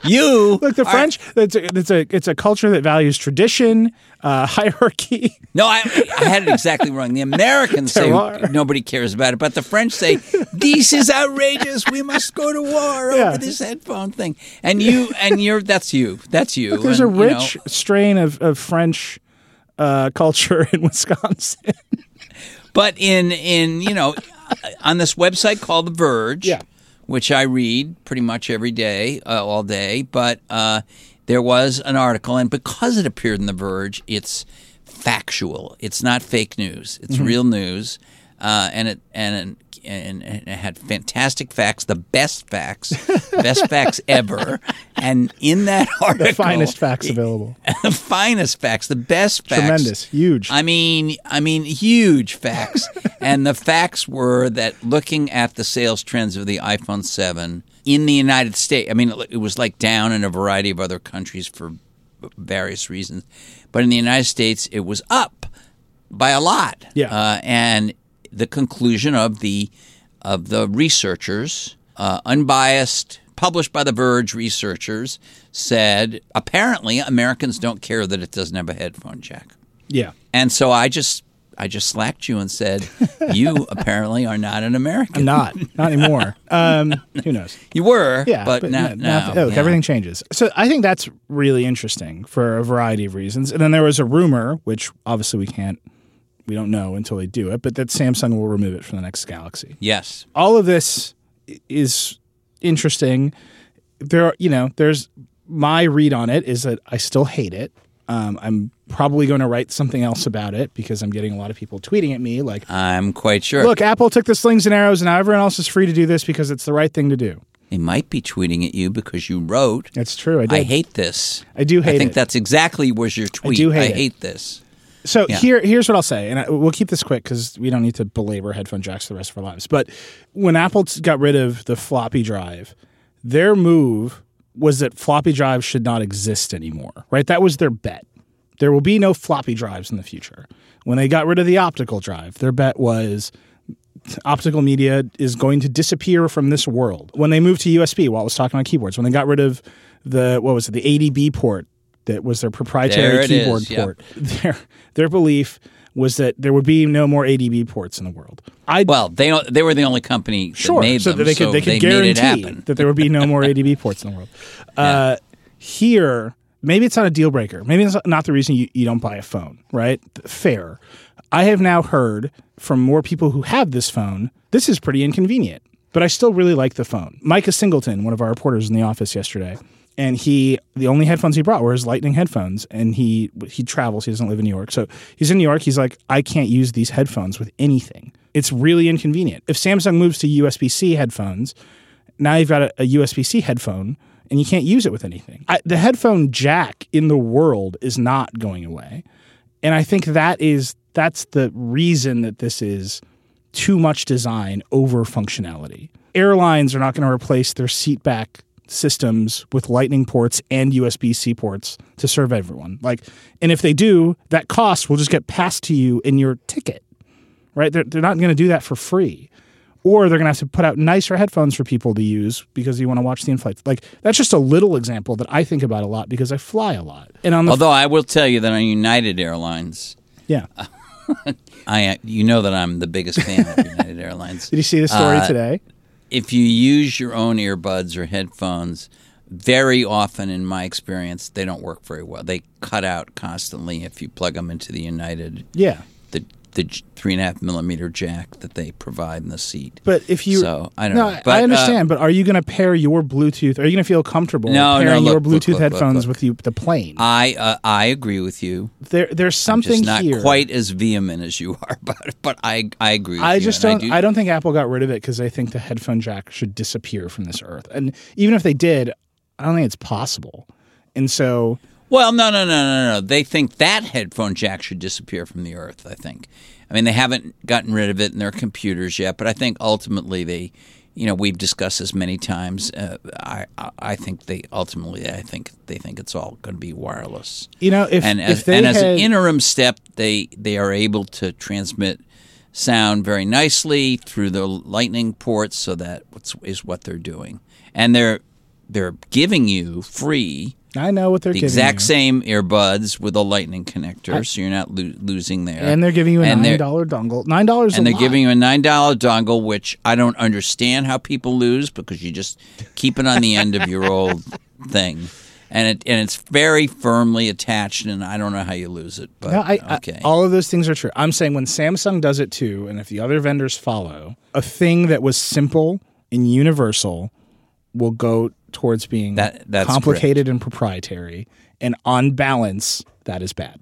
B: You
A: look, the
B: are-
A: French. It's a, it's a it's a culture that values tradition, uh, <laughs> hierarchy.
B: No, I, I had it exactly wrong. The Americans <laughs> say nobody cares about it, but the French say this is outrageous. We must go to war
A: Yeah.
B: over this headphone thing. And you and you're that's you. That's you.
A: There's a
B: And, you know,
A: rich strain of, of French uh, culture in Wisconsin.
B: but in in you know <laughs> on this website called The Verge,
A: Yeah.
B: which I read pretty much every day, uh, all day. But uh, there was an article, and because it appeared in The Verge, it's factual. It's not fake news. It's
A: Mm-hmm.
B: real news, uh, and it and. And, and it had fantastic facts, the best facts, <laughs> best facts ever. And in that article,
A: the finest facts available. <laughs>
B: the finest facts, the best facts,
A: Tremendous, huge.
B: I mean, I mean, huge facts. <laughs> and the facts were that looking at the sales trends of the iPhone 7 in the United States, I mean, it was like down in a variety of other countries for various reasons, but in the United States, it was up by a lot.
A: Yeah.
B: Uh, and the conclusion of the of the researchers, uh, unbiased, published by the Verge researchers, said apparently Americans don't care that it doesn't have a headphone jack.
A: yeah.
B: And so I just I just slacked you and said, <laughs> "You apparently are not an American."
A: I'm not. Not anymore. <laughs> Um, who knows?
B: You were,
A: Yeah,
B: but,
A: but
B: not
A: n-
B: now.
A: nothing- look,
B: yeah.
A: everything changes. So I think that's really interesting for a variety of reasons. And then there was a rumor, which obviously we can't, we don't know until they do it, but that Samsung will remove it from the next Galaxy.
B: Yes.
A: All of this is interesting. There, are, you know, there's my read on it is that I still hate it. Um, I'm probably going to write something else about it because I'm getting a lot of people tweeting at me like,
B: I'm quite sure.
A: "Look, Apple took the slings and arrows, and now everyone else is free to do this because it's the right thing to do."
B: they might be tweeting at you because you wrote,
A: That's true. I did.
B: I hate this.
A: I do hate
B: I think
A: it.
B: that's exactly was your tweet.
A: do hate
B: I
A: it.
B: hate this.
A: So
B: Yeah.
A: here, here's what I'll say, and I, we'll keep this quick because we don't need to belabor headphone jacks the rest of our lives. But when Apple got rid of the floppy drive, their move was that floppy drives should not exist anymore. Right? That was their bet. There will be no floppy drives in the future. When they got rid of the optical drive, their bet was optical media is going to disappear from this world. When they moved to USB, while I was talking on keyboards, when they got rid of the what was it, the ADB port that was their proprietary
B: it is,
A: keyboard
B: yep.
A: port, <laughs> their their belief was that there would be no more ADB ports in the world. I
B: Well, they they were the only company that
A: sure
B: made
A: so
B: them,
A: that they could
B: so
A: they could
B: made it
A: guarantee
B: happen.
A: that there would be no more ADB ports in the world. <laughs> Uh, here, maybe it's not a deal breaker. Maybe it's not the reason you, you don't buy a phone, right? Fair. I have now heard from more people who have this phone, this is pretty inconvenient, but I still really like the phone. Micah Singleton, one of our reporters in the office yesterday, and he the only headphones he brought were his Lightning headphones, and he he travels. He doesn't live in New York, so he's in New York. He's like, I can't use these headphones with anything. It's really inconvenient. If Samsung moves to USB C headphones, now you've got a, a USB C headphone and you can't use it with anything. I, the headphone jack in the world is not going away, and I think that is that's the reason that this is too much design over functionality. Airlines are not going to replace their seat back systems with lightning ports and USB C ports to serve everyone. Like and if they do, that cost will just get passed to you in your ticket. Right? They're, they're not going to do that for free. Or they're going to have to put out nicer headphones for people to use because you want to watch the in-flight. Like that's just a little example that I think about a lot because I fly a lot. And on the
B: Although I will tell you that on United Airlines,
A: yeah, <laughs>
B: I you know that I'm the biggest fan of <laughs> United Airlines.
A: did you see the story
B: Uh,
A: today?
B: If you use your own earbuds or headphones, very often, in my experience, they don't work very well. They cut out constantly if you plug them into the United
A: Yeah,
B: the the three and a half millimeter jack that they provide in the seat.
A: But if you,
B: So, I don't
A: no,
B: know.
A: I-
B: But,
A: I
B: uh,
A: understand. but are you going to pair your Bluetooth? Are you going to feel comfortable
B: No, no,
A: pairing
B: look,
A: your Bluetooth
B: look, look,
A: headphones with you, the plane?
B: I uh, I agree with you.
A: there, there's something
B: not
A: here.
B: quite as vehement as you <laughs> are, but but I I agree. With
A: I just don't.
B: do-
A: I, don't think Apple got rid of it because they think the headphone jack should disappear from this earth. And even if they did, I don't think it's possible. And so,
B: Well, no, no, no, no, no. They think that headphone jack should disappear from the earth. I think. I mean, they haven't gotten rid of it in their computers yet, but I think ultimately they, you know, we've discussed this many times. Uh, I, I, think they ultimately, I think they think it's all going to be wireless.
A: you know, if
B: and
A: if
B: as,
A: they
B: and as an interim step, they they are able to transmit sound very nicely through the lightning ports, so that is what they're doing, and they're they're giving you free
A: I know what they're
B: the
A: giving
B: exact
A: you.
B: same earbuds with a lightning connector, so you're not lo- losing there.
A: and they're giving you a nine
B: they're-
A: dongle. Nine dollars,
B: and they're giving you a nine dollar dongle, which I don't understand how people lose because you just keep it on the end of your old <laughs> thing, and it and it's very firmly attached, and I don't know how you lose it. But
A: No, I, I-
B: okay,
A: all of those things are true. I'm saying when Samsung does it too, and if the other vendors follow, a thing that was simple and universal will go towards being
B: That- that's
A: complicated and proprietary. And on balance, that is bad.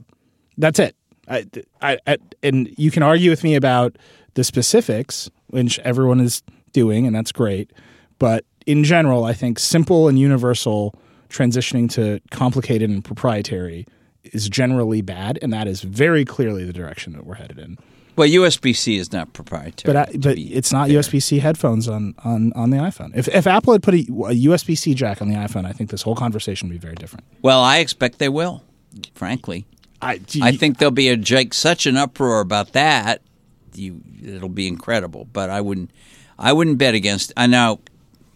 A: That's it. I, I, I, and you can argue with me about the specifics, which everyone is doing, and that's great. But in general, I think simple and universal transitioning to complicated and proprietary is generally bad, and that is very clearly the direction that we're headed in.
B: Well, USB C is not proprietary.
A: But I, but it's not. USB C headphones on, on, on the iPhone. If if Apple had put a, a USB C jack on the iPhone, I think this whole conversation would be very different.
B: Well, I expect they will. Frankly,
A: I,
B: I think there'll be a Jake such an uproar about that. You, it'll be incredible. But I wouldn't, I wouldn't bet against. Uh, I know,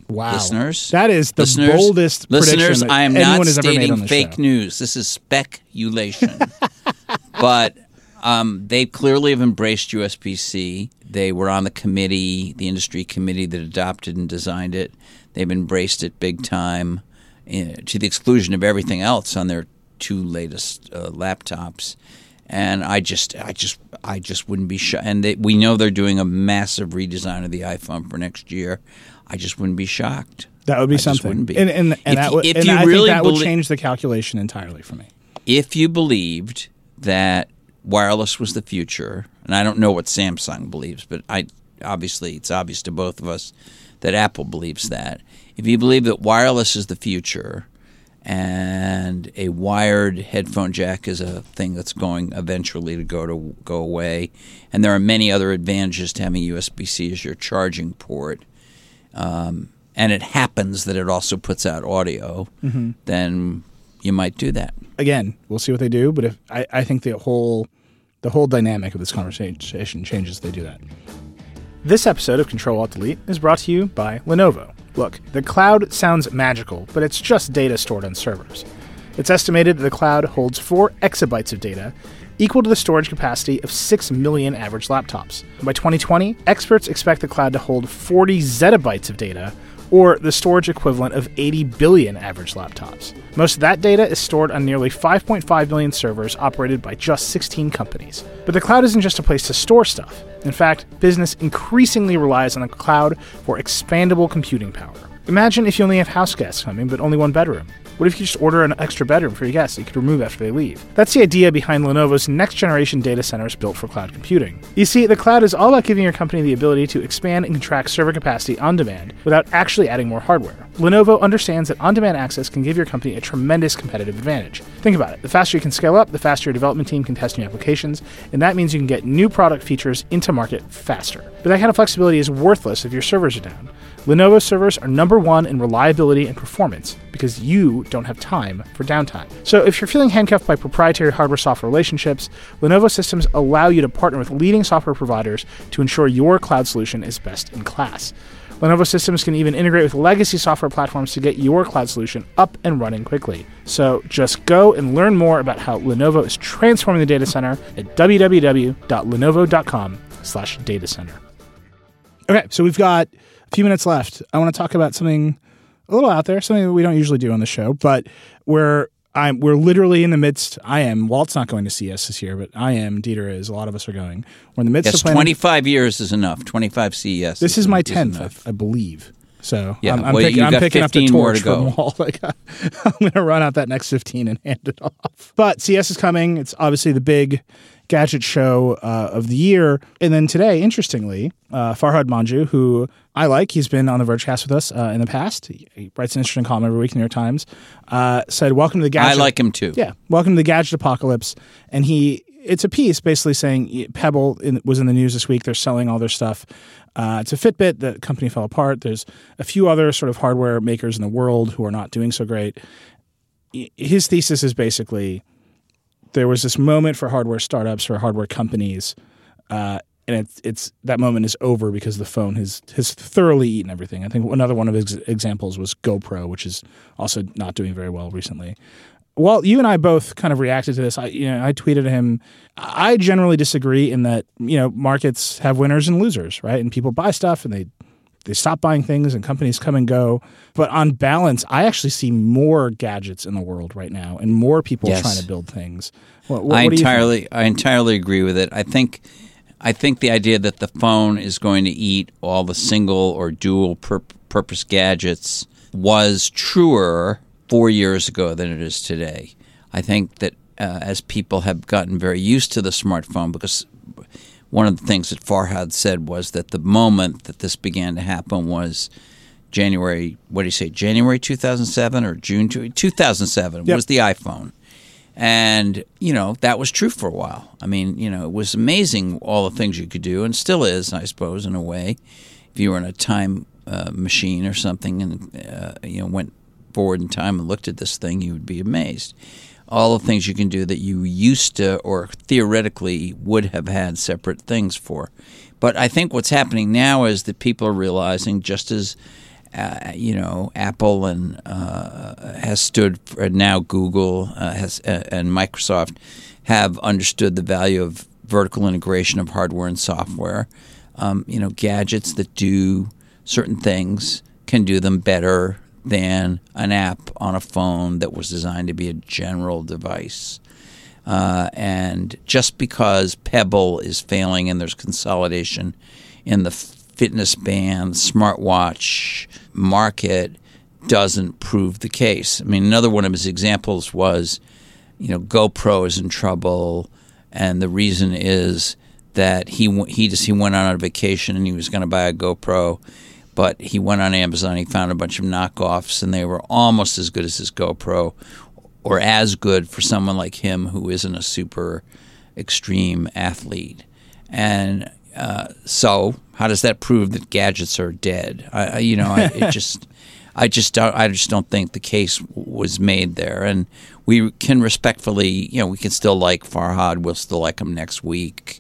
A: wow,
B: listeners,
A: that is the
B: listeners,
A: boldest prediction
B: listeners. I am not
A: has ever made
B: stating fake
A: show.
B: news. This is speculation. <laughs> but um, they clearly have embraced USB C. They were on the committee, the industry committee that adopted and designed it. They've embraced it big time, eh, to the exclusion of everything else on their two latest uh, laptops. And I just, I just, I just wouldn't be shocked. And they, we know they're doing a massive redesign of the iPhone for next year. I just wouldn't be shocked.
A: That would be
B: I just
A: something.
B: wouldn't be.
A: And and, and
B: If-
A: that would
B: if
A: and
B: you
A: I
B: really
A: think that would change the calculation entirely for me.
B: if you believed that wireless was the future, and I don't know what Samsung believes, but I obviously it's obvious to both of us that Apple believes that. If you believe that wireless is the future and a wired headphone jack is a thing that's going eventually to go to go away, and there are many other advantages to having USB-C as your charging port, um, and it happens that it also puts out audio, then you might do that.
A: Again, we'll see what they do, but if I, I think the whole the whole dynamic of this conversation changes they do that. This episode of Control Alt Delete is brought to you by Lenovo. Look, the cloud sounds magical, but it's just data stored on servers. It's estimated that the cloud holds 4 exabytes of data, equal to the storage capacity of 6 million average laptops. By 2020, experts expect the cloud to hold 40 zettabytes of data, or the storage equivalent of 80 billion average laptops. Most of that data is stored on nearly 5.5 million servers operated by just 16 companies. But the cloud isn't just a place to store stuff. In fact, business increasingly relies on the cloud for expandable computing power. Imagine if you only have house guests coming, but only one bedroom. What if you just order an extra bedroom for your guests that you could remove after they leave? That's the idea behind Lenovo's next generation data centers built for cloud computing. You see, the cloud is all about giving your company the ability to expand and contract server capacity on demand without actually adding more hardware. Lenovo understands that on demand access can give your company a tremendous competitive advantage. Think about it the faster you can scale up, the faster your development team can test new applications, and that means you can get new product features into market faster. But that kind of flexibility is worthless if your servers are down. Lenovo servers are number one in reliability and performance because you don't have time for downtime. So if you're feeling handcuffed by proprietary hardware software relationships, Lenovo systems allow you to partner with leading software providers to ensure your cloud solution is best in class. Lenovo systems can even integrate with legacy software platforms to get your cloud solution up and running quickly. So just go and learn more about how Lenovo is transforming the data center at www.lenovo.com/data center. Okay, so we've got few minutes left. I want to talk about something a little out there, something that we don't usually do on the show, but we're I'm we're literally in the midst. I am. Walt's not going to see us this year, but I am. Dieter is. A lot of us are going. We're in the midst
B: Yes,
A: of planning.
B: 25 years is enough. 25 CES.
A: This is my tenth, I. I believe. So
B: Yeah,
A: I'm, I'm,
B: well,
A: picking, I'm picking up the
B: 15 more
A: torch
B: to go.
A: from Walt. <laughs> Like, I'm going to run out that next 15 and hand it off. But CS is coming. It's obviously the big gadget show uh, of the year. And then today, interestingly, uh, Farhad Manjoo, who I like, he's been on the Vergecast with us uh, in the past. He, he writes an interesting column every week in the New York Times. Uh, said, "Welcome to the gadget."
B: I like him too.
A: Yeah, welcome to the gadget apocalypse. And he, it's a piece basically saying Pebble in, was in the news this week. They're selling all their stuff. Uh, it's a Fitbit. The company fell apart. There's a few other sort of hardware makers in the world who are not doing so great. His thesis is basically there was this moment for hardware startups or hardware companies, uh, and it's it's that moment is over because the phone has has thoroughly eaten everything. I think another one of his examples was GoPro, which is also not doing very well recently. Well, you and I both kind of reacted to this. I, you know, I tweeted him. I generally disagree in that you know markets have winners and losers, right? And people buy stuff and they they stop buying things and companies come and go. But on balance, I actually see more gadgets in the world right now and more people
B: Yes.
A: trying to build things. What, what,
B: I
A: what do you think?
B: entirely, I entirely agree with it. I think, I think the idea that the phone is going to eat all the single or dual pur- purpose gadgets was truer four years ago than it is today. I think that uh, as people have gotten very used to the smartphone, because one of the things that Farhad said was that the moment that this began to happen was January. What do you say? January 2007 or June 2007
A: Yep.
B: was the iPhone. And, you know, that was true for a while. I mean, you know, it was amazing all the things you could do, and still is, I suppose, in a way. If you were in a time uh, machine or something and, uh, you know, went forward in time and looked at this thing, you would be amazed. All the things you can do that you used to or theoretically would have had separate things for. But I think what's happening now is that people are realizing, just as uh, you know, Apple and uh, has stood for, now Google uh, has uh, and Microsoft have understood the value of vertical integration of hardware and software. Um, you know, gadgets that do certain things can do them better than an app on a phone that was designed to be a general device. Uh, and just because Pebble is failing and there's consolidation in the fitness band, smartwatch market doesn't prove the case. I mean, another one of his examples was, you know, GoPro is in trouble, and the reason is that he he just he went on a vacation and he was going to buy a GoPro, but he went on Amazon. He found a bunch of knockoffs, and they were almost as good as his GoPro, or as good for someone like him who isn't a super extreme athlete. And uh, so, how does that prove that gadgets are dead? I, you know, I, it <laughs> just. I just don't, I just don't think the case was made there, and we can respectfully, you know, we can still like Farhad. We'll still like him next week.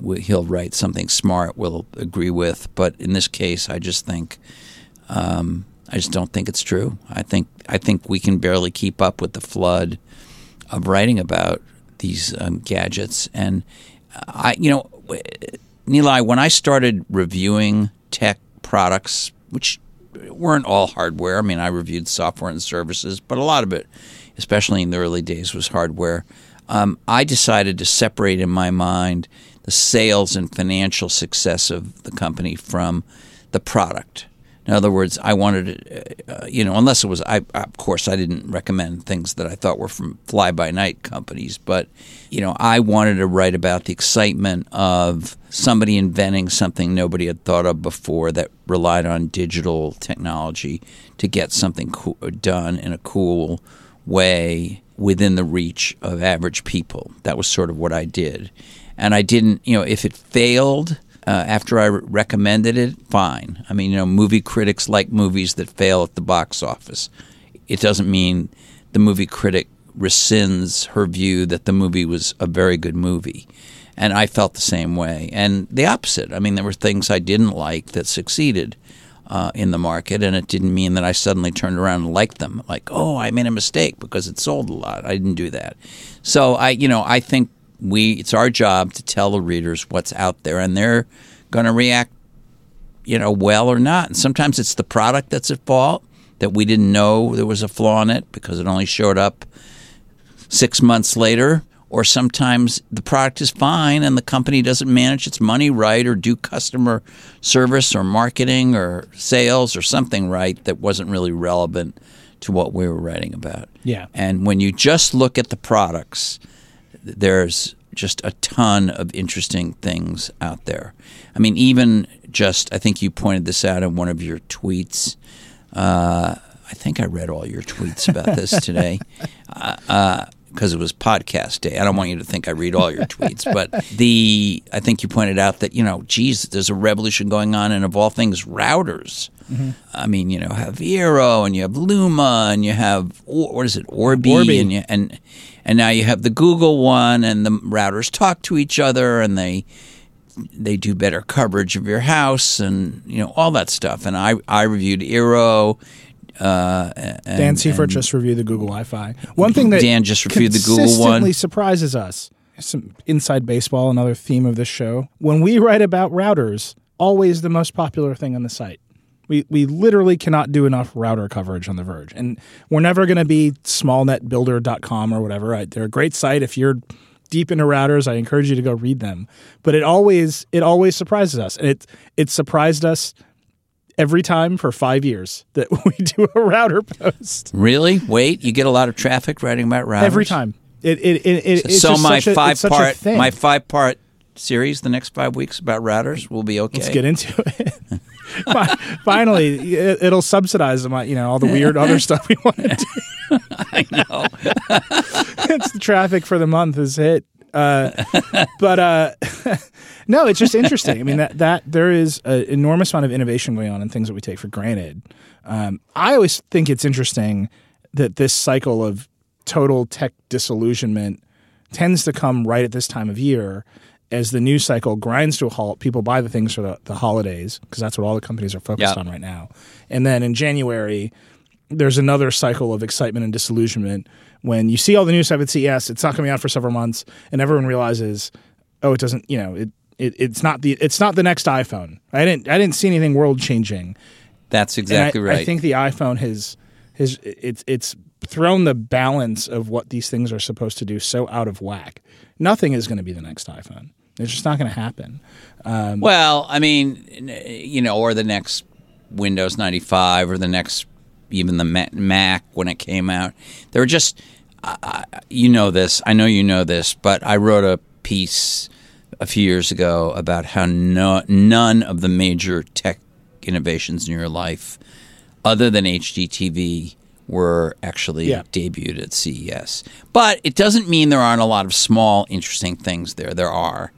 B: He'll write something smart. We'll agree with, but in this case, I just think, um, I just don't think it's true. I think I think we can barely keep up with the flood of writing about these um, gadgets, and I, you know, Nilay, when I started reviewing tech products, which weren't all hardware. I mean, I reviewed software and services, but a lot of it, especially in the early days, was hardware. Um, I decided to separate in my mind the sales and financial success of the company from the product. In other words, I wanted, uh, you know, unless it was, I of course I didn't recommend things that I thought were from fly by night companies, but you know, I wanted to write about the excitement of somebody inventing something nobody had thought of before that relied on digital technology to get something co- done in a cool way within the reach of average people. That was sort of what I did, and I didn't, you know, if it failed uh, after I recommended it, fine. I mean, you know, movie critics like movies that fail at the box office. It doesn't mean the movie critic rescinds her view that the movie was a very good movie. And I felt the same way. And the opposite. I mean, there were things I didn't like that succeeded uh, in the market, and it didn't mean that I suddenly turned around and liked them. Like, oh, I made a mistake because it sold a lot. I didn't do that. So I, you know, I think we it's our job to tell the readers what's out there and they're going to react you know well or not and sometimes it's the product that's at fault that we didn't know there was a flaw in it because it only showed up 6 months later or sometimes the product is fine and the company doesn't manage its money right or do customer service or marketing or sales or something right that wasn't really relevant to what we were writing about.
A: Yeah.
B: And when you just look at the products, there's just a ton of interesting things out there. I mean, even just, I think you pointed this out in one of your tweets. Uh, I think I read all your tweets about this <laughs> today. Uh, uh, because it was podcast day. I don't want you to think I read all your tweets, but the I think you pointed out that you know, geez, there's a revolution going on, and of all things, routers. Mm-hmm. I mean, you know, have Eero and you have Luma and you have what is it, Orbi,
A: Orbi.
B: and you, and and now you have the Google one, and the routers talk to each other, and they they do better coverage of your house, and you know all that stuff. And I I reviewed Eero. Uh, and,
A: Dan Seifert just reviewed the Google Wi-Fi. One thing that
B: Dan just reviewed the Google one.
A: surprises us. Some inside baseball, another theme of this show. When we write about routers, always the most popular thing on the site. We, we literally cannot do enough router coverage on The Verge. And we're never going to be smallnetbuilder.com or whatever. Right? They're a great site. If you're deep into routers, I encourage you to go read them. But it always it always surprises us. And it it surprised us every time for five years that <laughs> we do a router post.
B: Really? Wait, you get a lot of traffic writing about routers
A: Every time. It it it, it it's
B: so my
A: such a,
B: five part
A: thing.
B: my five part series the next five weeks about routers will be okay.
A: Let's get into it. <laughs> <laughs> Fi- Finally, it, it'll subsidize them, you know, all the weird other stuff we want to do. <laughs>
B: I know. <laughs>
A: it's the traffic for the month is hit. Uh, but uh, no, it's just interesting. I mean that that there is an enormous amount of innovation going on in things that we take for granted. Um, I always think it's interesting that this cycle of total tech disillusionment tends to come right at this time of year as the news cycle grinds to a halt. People buy the things for the, the holidays because that's what all the companies are focused
B: Yeah.
A: on right now. And then in January, there's another cycle of excitement and disillusionment when you see all the new stuff at CES. It's not coming out for several months, and everyone realizes, oh, it doesn't. You know, it, it it's not the it's not the next iPhone. I didn't I didn't see anything world changing.
B: That's exactly
A: I,
B: right.
A: I think the iPhone has has it's it's thrown the balance of what these things are supposed to do so out of whack. Nothing is going to be the next iPhone. It's just not going to happen.
B: well, I mean, you know, or the next Windows 95 or the next even the Mac when it came out. They were just, uh, you know this, I know you know this, but I wrote a piece a few years ago about how no, none of the major tech innovations in your life, other than HDTV, were actually
A: Yeah.
B: debuted at CES. But it doesn't mean there aren't a lot of small, interesting things there. There are,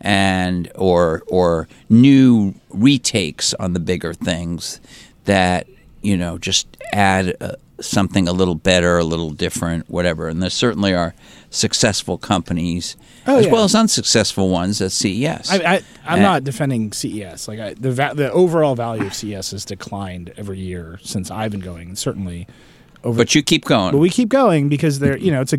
B: and or or new retakes on the bigger things that you know just add uh, something a little better, a little different, whatever. And there certainly are successful companies
A: Oh,
B: as
A: yeah.
B: well as unsuccessful ones at CES.
A: I, I, I'm
B: Uh,
A: not defending CES. Like I, the va- the overall value of CES has declined every year since I've been going. Certainly, over.
B: but you keep going.
A: but we keep going because they're you know it's a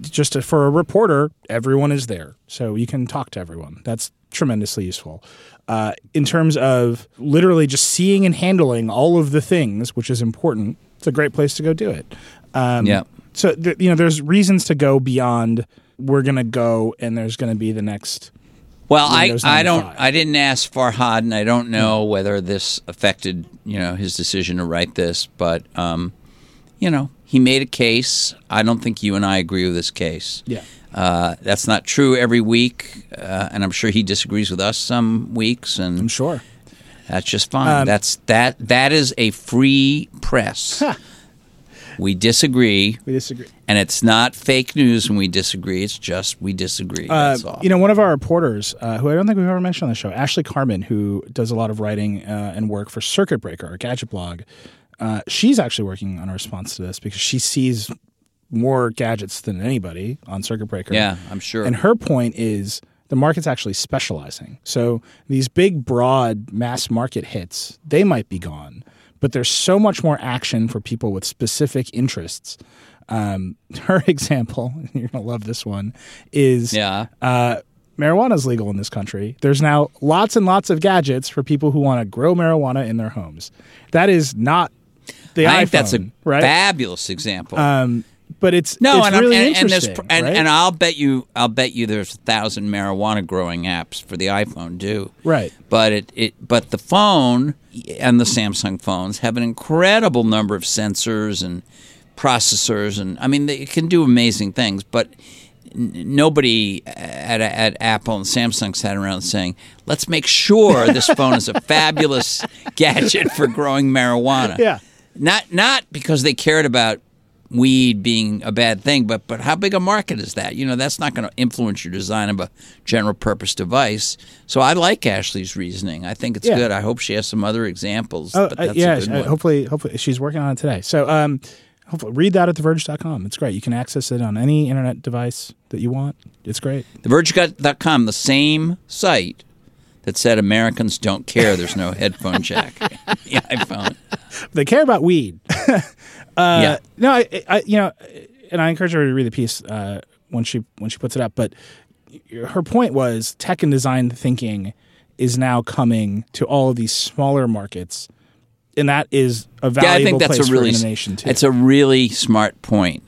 A: just a, for a reporter everyone is there. So you can talk to everyone. That's tremendously useful. Uh, in terms of literally just seeing and handling all of the things which is important it's a great place to go do it. Um,
B: Yeah.
A: so th- you know there's reasons to go beyond we're gonna go and there's gonna be the next
B: Well, I, I don't I didn't ask Farhad, and I don't know whether this affected you know his decision to write this, but um, you know he made a case. I don't think you and I agree with this case.
A: Yeah.
B: uh, that's not true every week, uh, and I'm sure he disagrees with us some weeks, And i'm
A: sure
B: that's just fine.
A: Um,
B: that's that that is a free press. we disagree,
A: we disagree
B: and it's not fake news when we disagree. It's just we disagree.
A: Uh,
B: That's all.
A: you know, one of our reporters, uh, who I don't think we've ever mentioned on the show, Ashley Carman, who does a lot of writing uh, and work for Circuit Breaker, our gadget blog. Uh, she's actually working on a response to this because she sees more gadgets than anybody on Circuit Breaker.
B: yeah, I'm sure.
A: And her point is the market's actually specializing. So these big, broad mass market hits, they might be gone, but there's so much more action for people with specific interests. Um, <laughs> her example, <laughs> you're going to love this one, is
B: yeah.
A: uh, marijuana is legal in this country. There's now lots and lots of gadgets for people who want to grow marijuana in their homes. That is not the
B: I
A: iPhone,
B: think that's a
A: right?
B: fabulous example.
A: um, but it's
B: no,
A: it's
B: and,
A: really
B: and, and, there's pr- and,
A: right?
B: and I'll bet you, I'll bet you, there's a thousand marijuana growing apps for the iPhone too.
A: right.
B: But it, it, but the phone and the Samsung phones have an incredible number of sensors and processors, and I mean, they can do amazing things. But n- nobody at, at Apple and Samsung sat around saying, "Let's make sure this phone is a fabulous <laughs> gadget for growing marijuana."
A: Yeah.
B: Not not because they cared about weed being a bad thing, but but how big a market is that? You know, that's not going to influence your design of a general purpose device. So I like Ashley's reasoning. I think it's
A: Yeah.
B: good. I hope she has some other examples.
A: Oh,
B: but
A: uh, yeah.
B: a good
A: uh, hopefully, hopefully she's working on it today. So, um, hopefully, read that at theverge.com. It's great. You can access it on any internet device that you want. It's great.
B: TheVerge.com, the same site that said Americans don't care. There's no headphone jack. <laughs> the iPhone.
A: They care about weed. <laughs> uh,
B: yeah.
A: No, I, I, you know, and I encourage her to read the piece uh, when she when she puts it up. But her point was tech and design thinking is now coming to all of these smaller markets, and that is a valuable
B: Yeah, I think that's
A: place
B: a really
A: for innovation too.
B: it's a really smart point.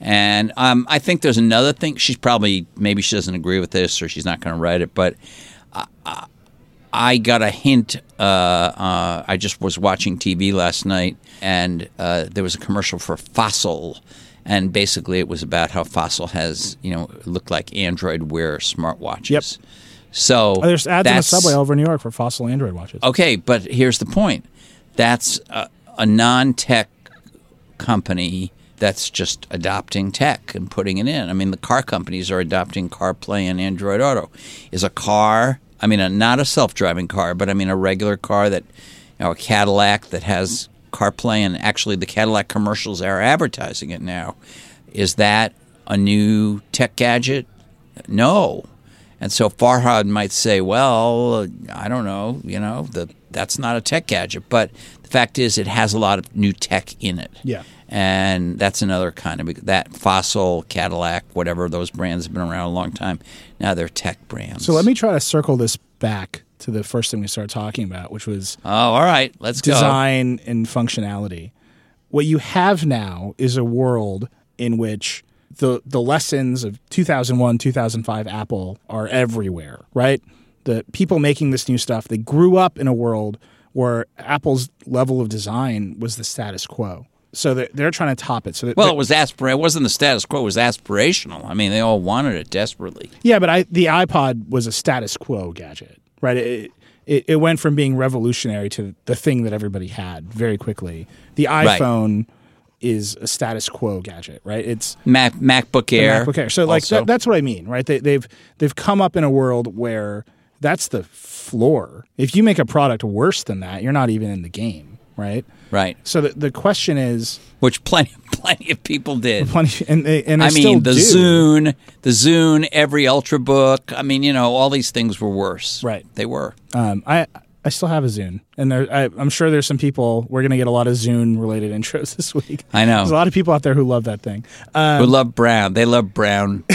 B: And um, I think there's another thing. She's probably maybe she doesn't agree with this, or she's not going to write it. But I, I got a hint. Uh, uh, I just was watching TV last night, and uh, there was a commercial for Fossil, and basically it was about how Fossil has you know looked like Android Wear smartwatches.
A: Yep.
B: So
A: Oh, there's ads on the subway over in New York for fossil Android watches.
B: Okay, but here's the point. That's a, a non-tech company that's just adopting tech and putting it in. I mean, the car companies are adopting CarPlay and Android Auto. Is a car, I mean, a, not a self-driving car, but I mean a regular car that, you know, a Cadillac that has CarPlay, and actually the Cadillac commercials are advertising it now. Is that a new tech gadget? No. And so Farhad might say, well, I don't know, you know, the, that's not a tech gadget. But the fact is, it has a lot of new tech in it.
A: Yeah.
B: And that's another kind of that fossil Cadillac, whatever those brands have been around a long time. Now they're tech brands.
A: So let me try to circle this back to the first thing we started talking about, which was
B: Oh, all right. Let's go.
A: design and functionality. What you have now is a world in which the the lessons of 2001, 2005 Apple are everywhere, right? The people making this new stuff, they grew up in a world where Apple's level of design was the status quo. So they're, they're trying to top it. So
B: Well, it was aspir. It wasn't the status quo. It was aspirational. I mean, they all wanted it desperately.
A: Yeah, but I, the iPod was a status quo gadget, right? It, it, it went from being revolutionary to the thing that everybody had very quickly. The
B: Right.
A: iPhone is a status quo gadget, right? It's
B: Mac MacBook Air.
A: MacBook Air. So like that, that's what I mean, right? They, they've they've come up in a world where that's the floor. If you make a product worse than that, you're not even in the game, right?
B: right,
A: So the, the question is,
B: which plenty <laughs> plenty of people did.
A: plenty, and they, and they
B: I mean, the
A: do.
B: Zune, the Zune, every Ultrabook. I mean, you know, all these things were worse.
A: Right.
B: They were.
A: Um, I I still have a Zune, and there, I, I'm sure there's some people. We're gonna get a lot of Zune related <laughs> intros this week.
B: I know.
A: There's a lot of people out there who love that thing. Um,
B: Who love brown? They love brown. <laughs>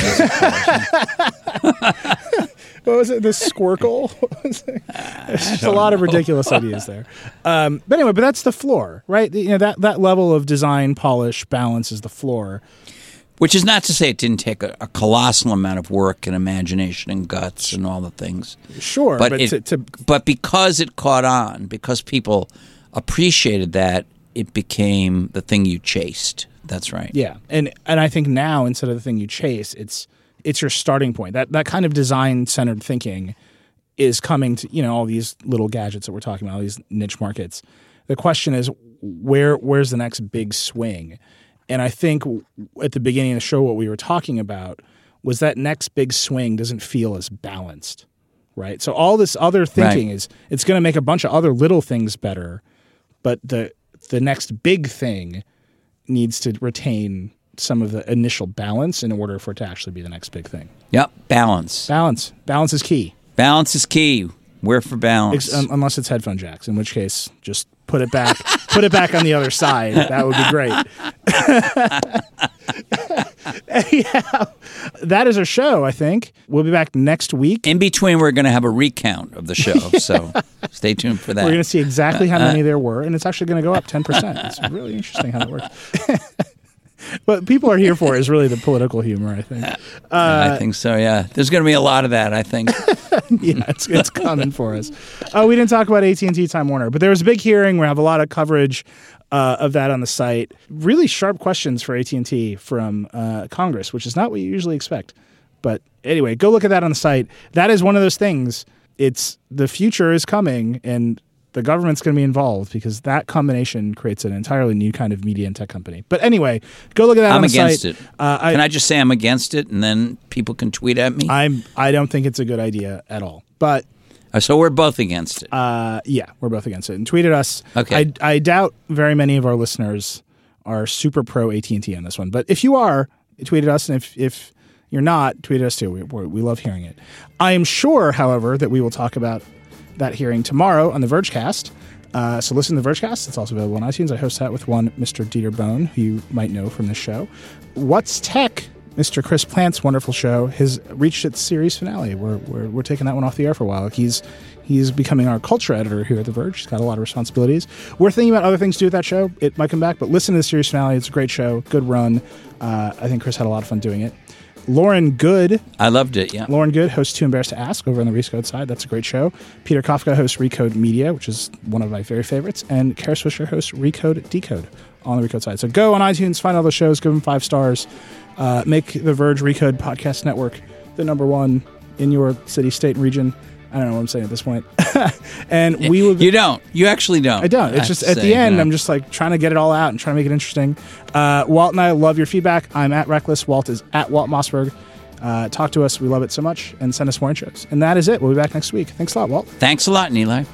A: what was it? The Squircle. <laughs> There's just a lot of ridiculous ideas there. Um, but anyway, but that's the floor, right? You know that that level of design, polish, balance is the floor.
B: Which is not to say it didn't take a, a colossal amount of work and imagination and guts and all the things.
A: Sure,
B: But,
A: but,
B: it,
A: to, to
B: but because it caught on, because people appreciated that, it became the thing you chased. That's right.
A: Yeah, and and I think now instead of the thing you chase, it's it's your starting point. That that kind of design centered thinking is coming to you know all these little gadgets that we're talking about, all these niche markets. The question is where where's the next big swing? And I think at the beginning of the show, what we were talking about was that next big swing doesn't feel as balanced, right? So all this other thinking
B: Right.
A: is it's going to make a bunch of other little things better, but the the next big thing needs to retain some of the initial balance in order for it to actually be the next big thing.
B: Yep. Balance.
A: Balance, balance is key,
B: Balance is key. We're for balance.
A: Ex- um, unless it's headphone jacks, in which case just put it back, <laughs> put it back on the other side. That would be great. <laughs> yeah, that is our show. I think we'll be back next week.
B: In between, we're going to have a recount of the show. <laughs> So stay tuned for that.
A: We're going to see exactly how many there were, and it's actually going to go up ten percent. It's really interesting how that works. <laughs> what people are here for is really the political humor. I think.
B: I think so, yeah. There's going to be a lot of that, I think. <laughs>
A: yeah, it's, it's coming for us. Oh, we didn't talk about AT and T Time Warner, but there was a big hearing. We have a lot of coverage uh, of that on the site. Really sharp questions for AT and T from uh, Congress, which is not what you usually expect. But anyway, go look at that on the site. That is one of those things. It's the future is coming, and the government's going to be involved because that combination creates an entirely new kind of media and tech company. But anyway, go look at that
B: I'm against
A: site.
B: it.
A: Uh, I,
B: Can I just say I'm against it and then people can tweet at me?
A: I'm. I don't think it's a good idea at all. But
B: Uh, so we're both against it.
A: Uh, yeah, we're both against it. And tweeted us.
B: Okay.
A: I, I doubt very many of our listeners are super pro AT and T on this one, but if you are, tweeted us, and if if you're not, tweet us too. We we love hearing it. I am sure, however, that we will talk about that hearing tomorrow on the Vergecast. Uh, so listen to the Vergecast. It's also available on iTunes. I host that with one Mr. Dieter Bohn, who you might know from this show. What's Tech? Mr. Chris Plante's wonderful show has reached its series finale. We're, we're, we're taking that one off the air for a while. He's he's becoming our culture editor here at The Verge. He's got a lot of responsibilities. We're thinking about other things to do with that show. It might come back, but listen to the series finale. It's a great show, good run. Uh, I think Chris had a lot of fun doing it. Lauren Goode
B: I loved it, yeah.
A: Lauren Goode hosts Too Embarrassed to Ask over on the Recode side. That's a great show. Peter Kafka hosts Recode Media, which is one of my very favorites. And Kara Swisher hosts Recode Decode on the Recode side. So go on iTunes, find all the shows, give them five stars. Uh, make the Verge Recode Podcast Network the number one in your city, state, and region. I don't know what I'm saying at this point. <laughs> and we will.
B: You don't. You actually don't.
A: I don't. It's just at the end,
B: know.
A: I'm just like trying to get it all out and trying to make it interesting. Uh, Walt and I love your feedback. I'm at Reckless. Walt is at Walt Mossberg. Uh, talk to us. We love it so much. And send us more intros. And that is it. We'll be back next week. Thanks a lot, Walt.
B: Thanks a lot, Nilay.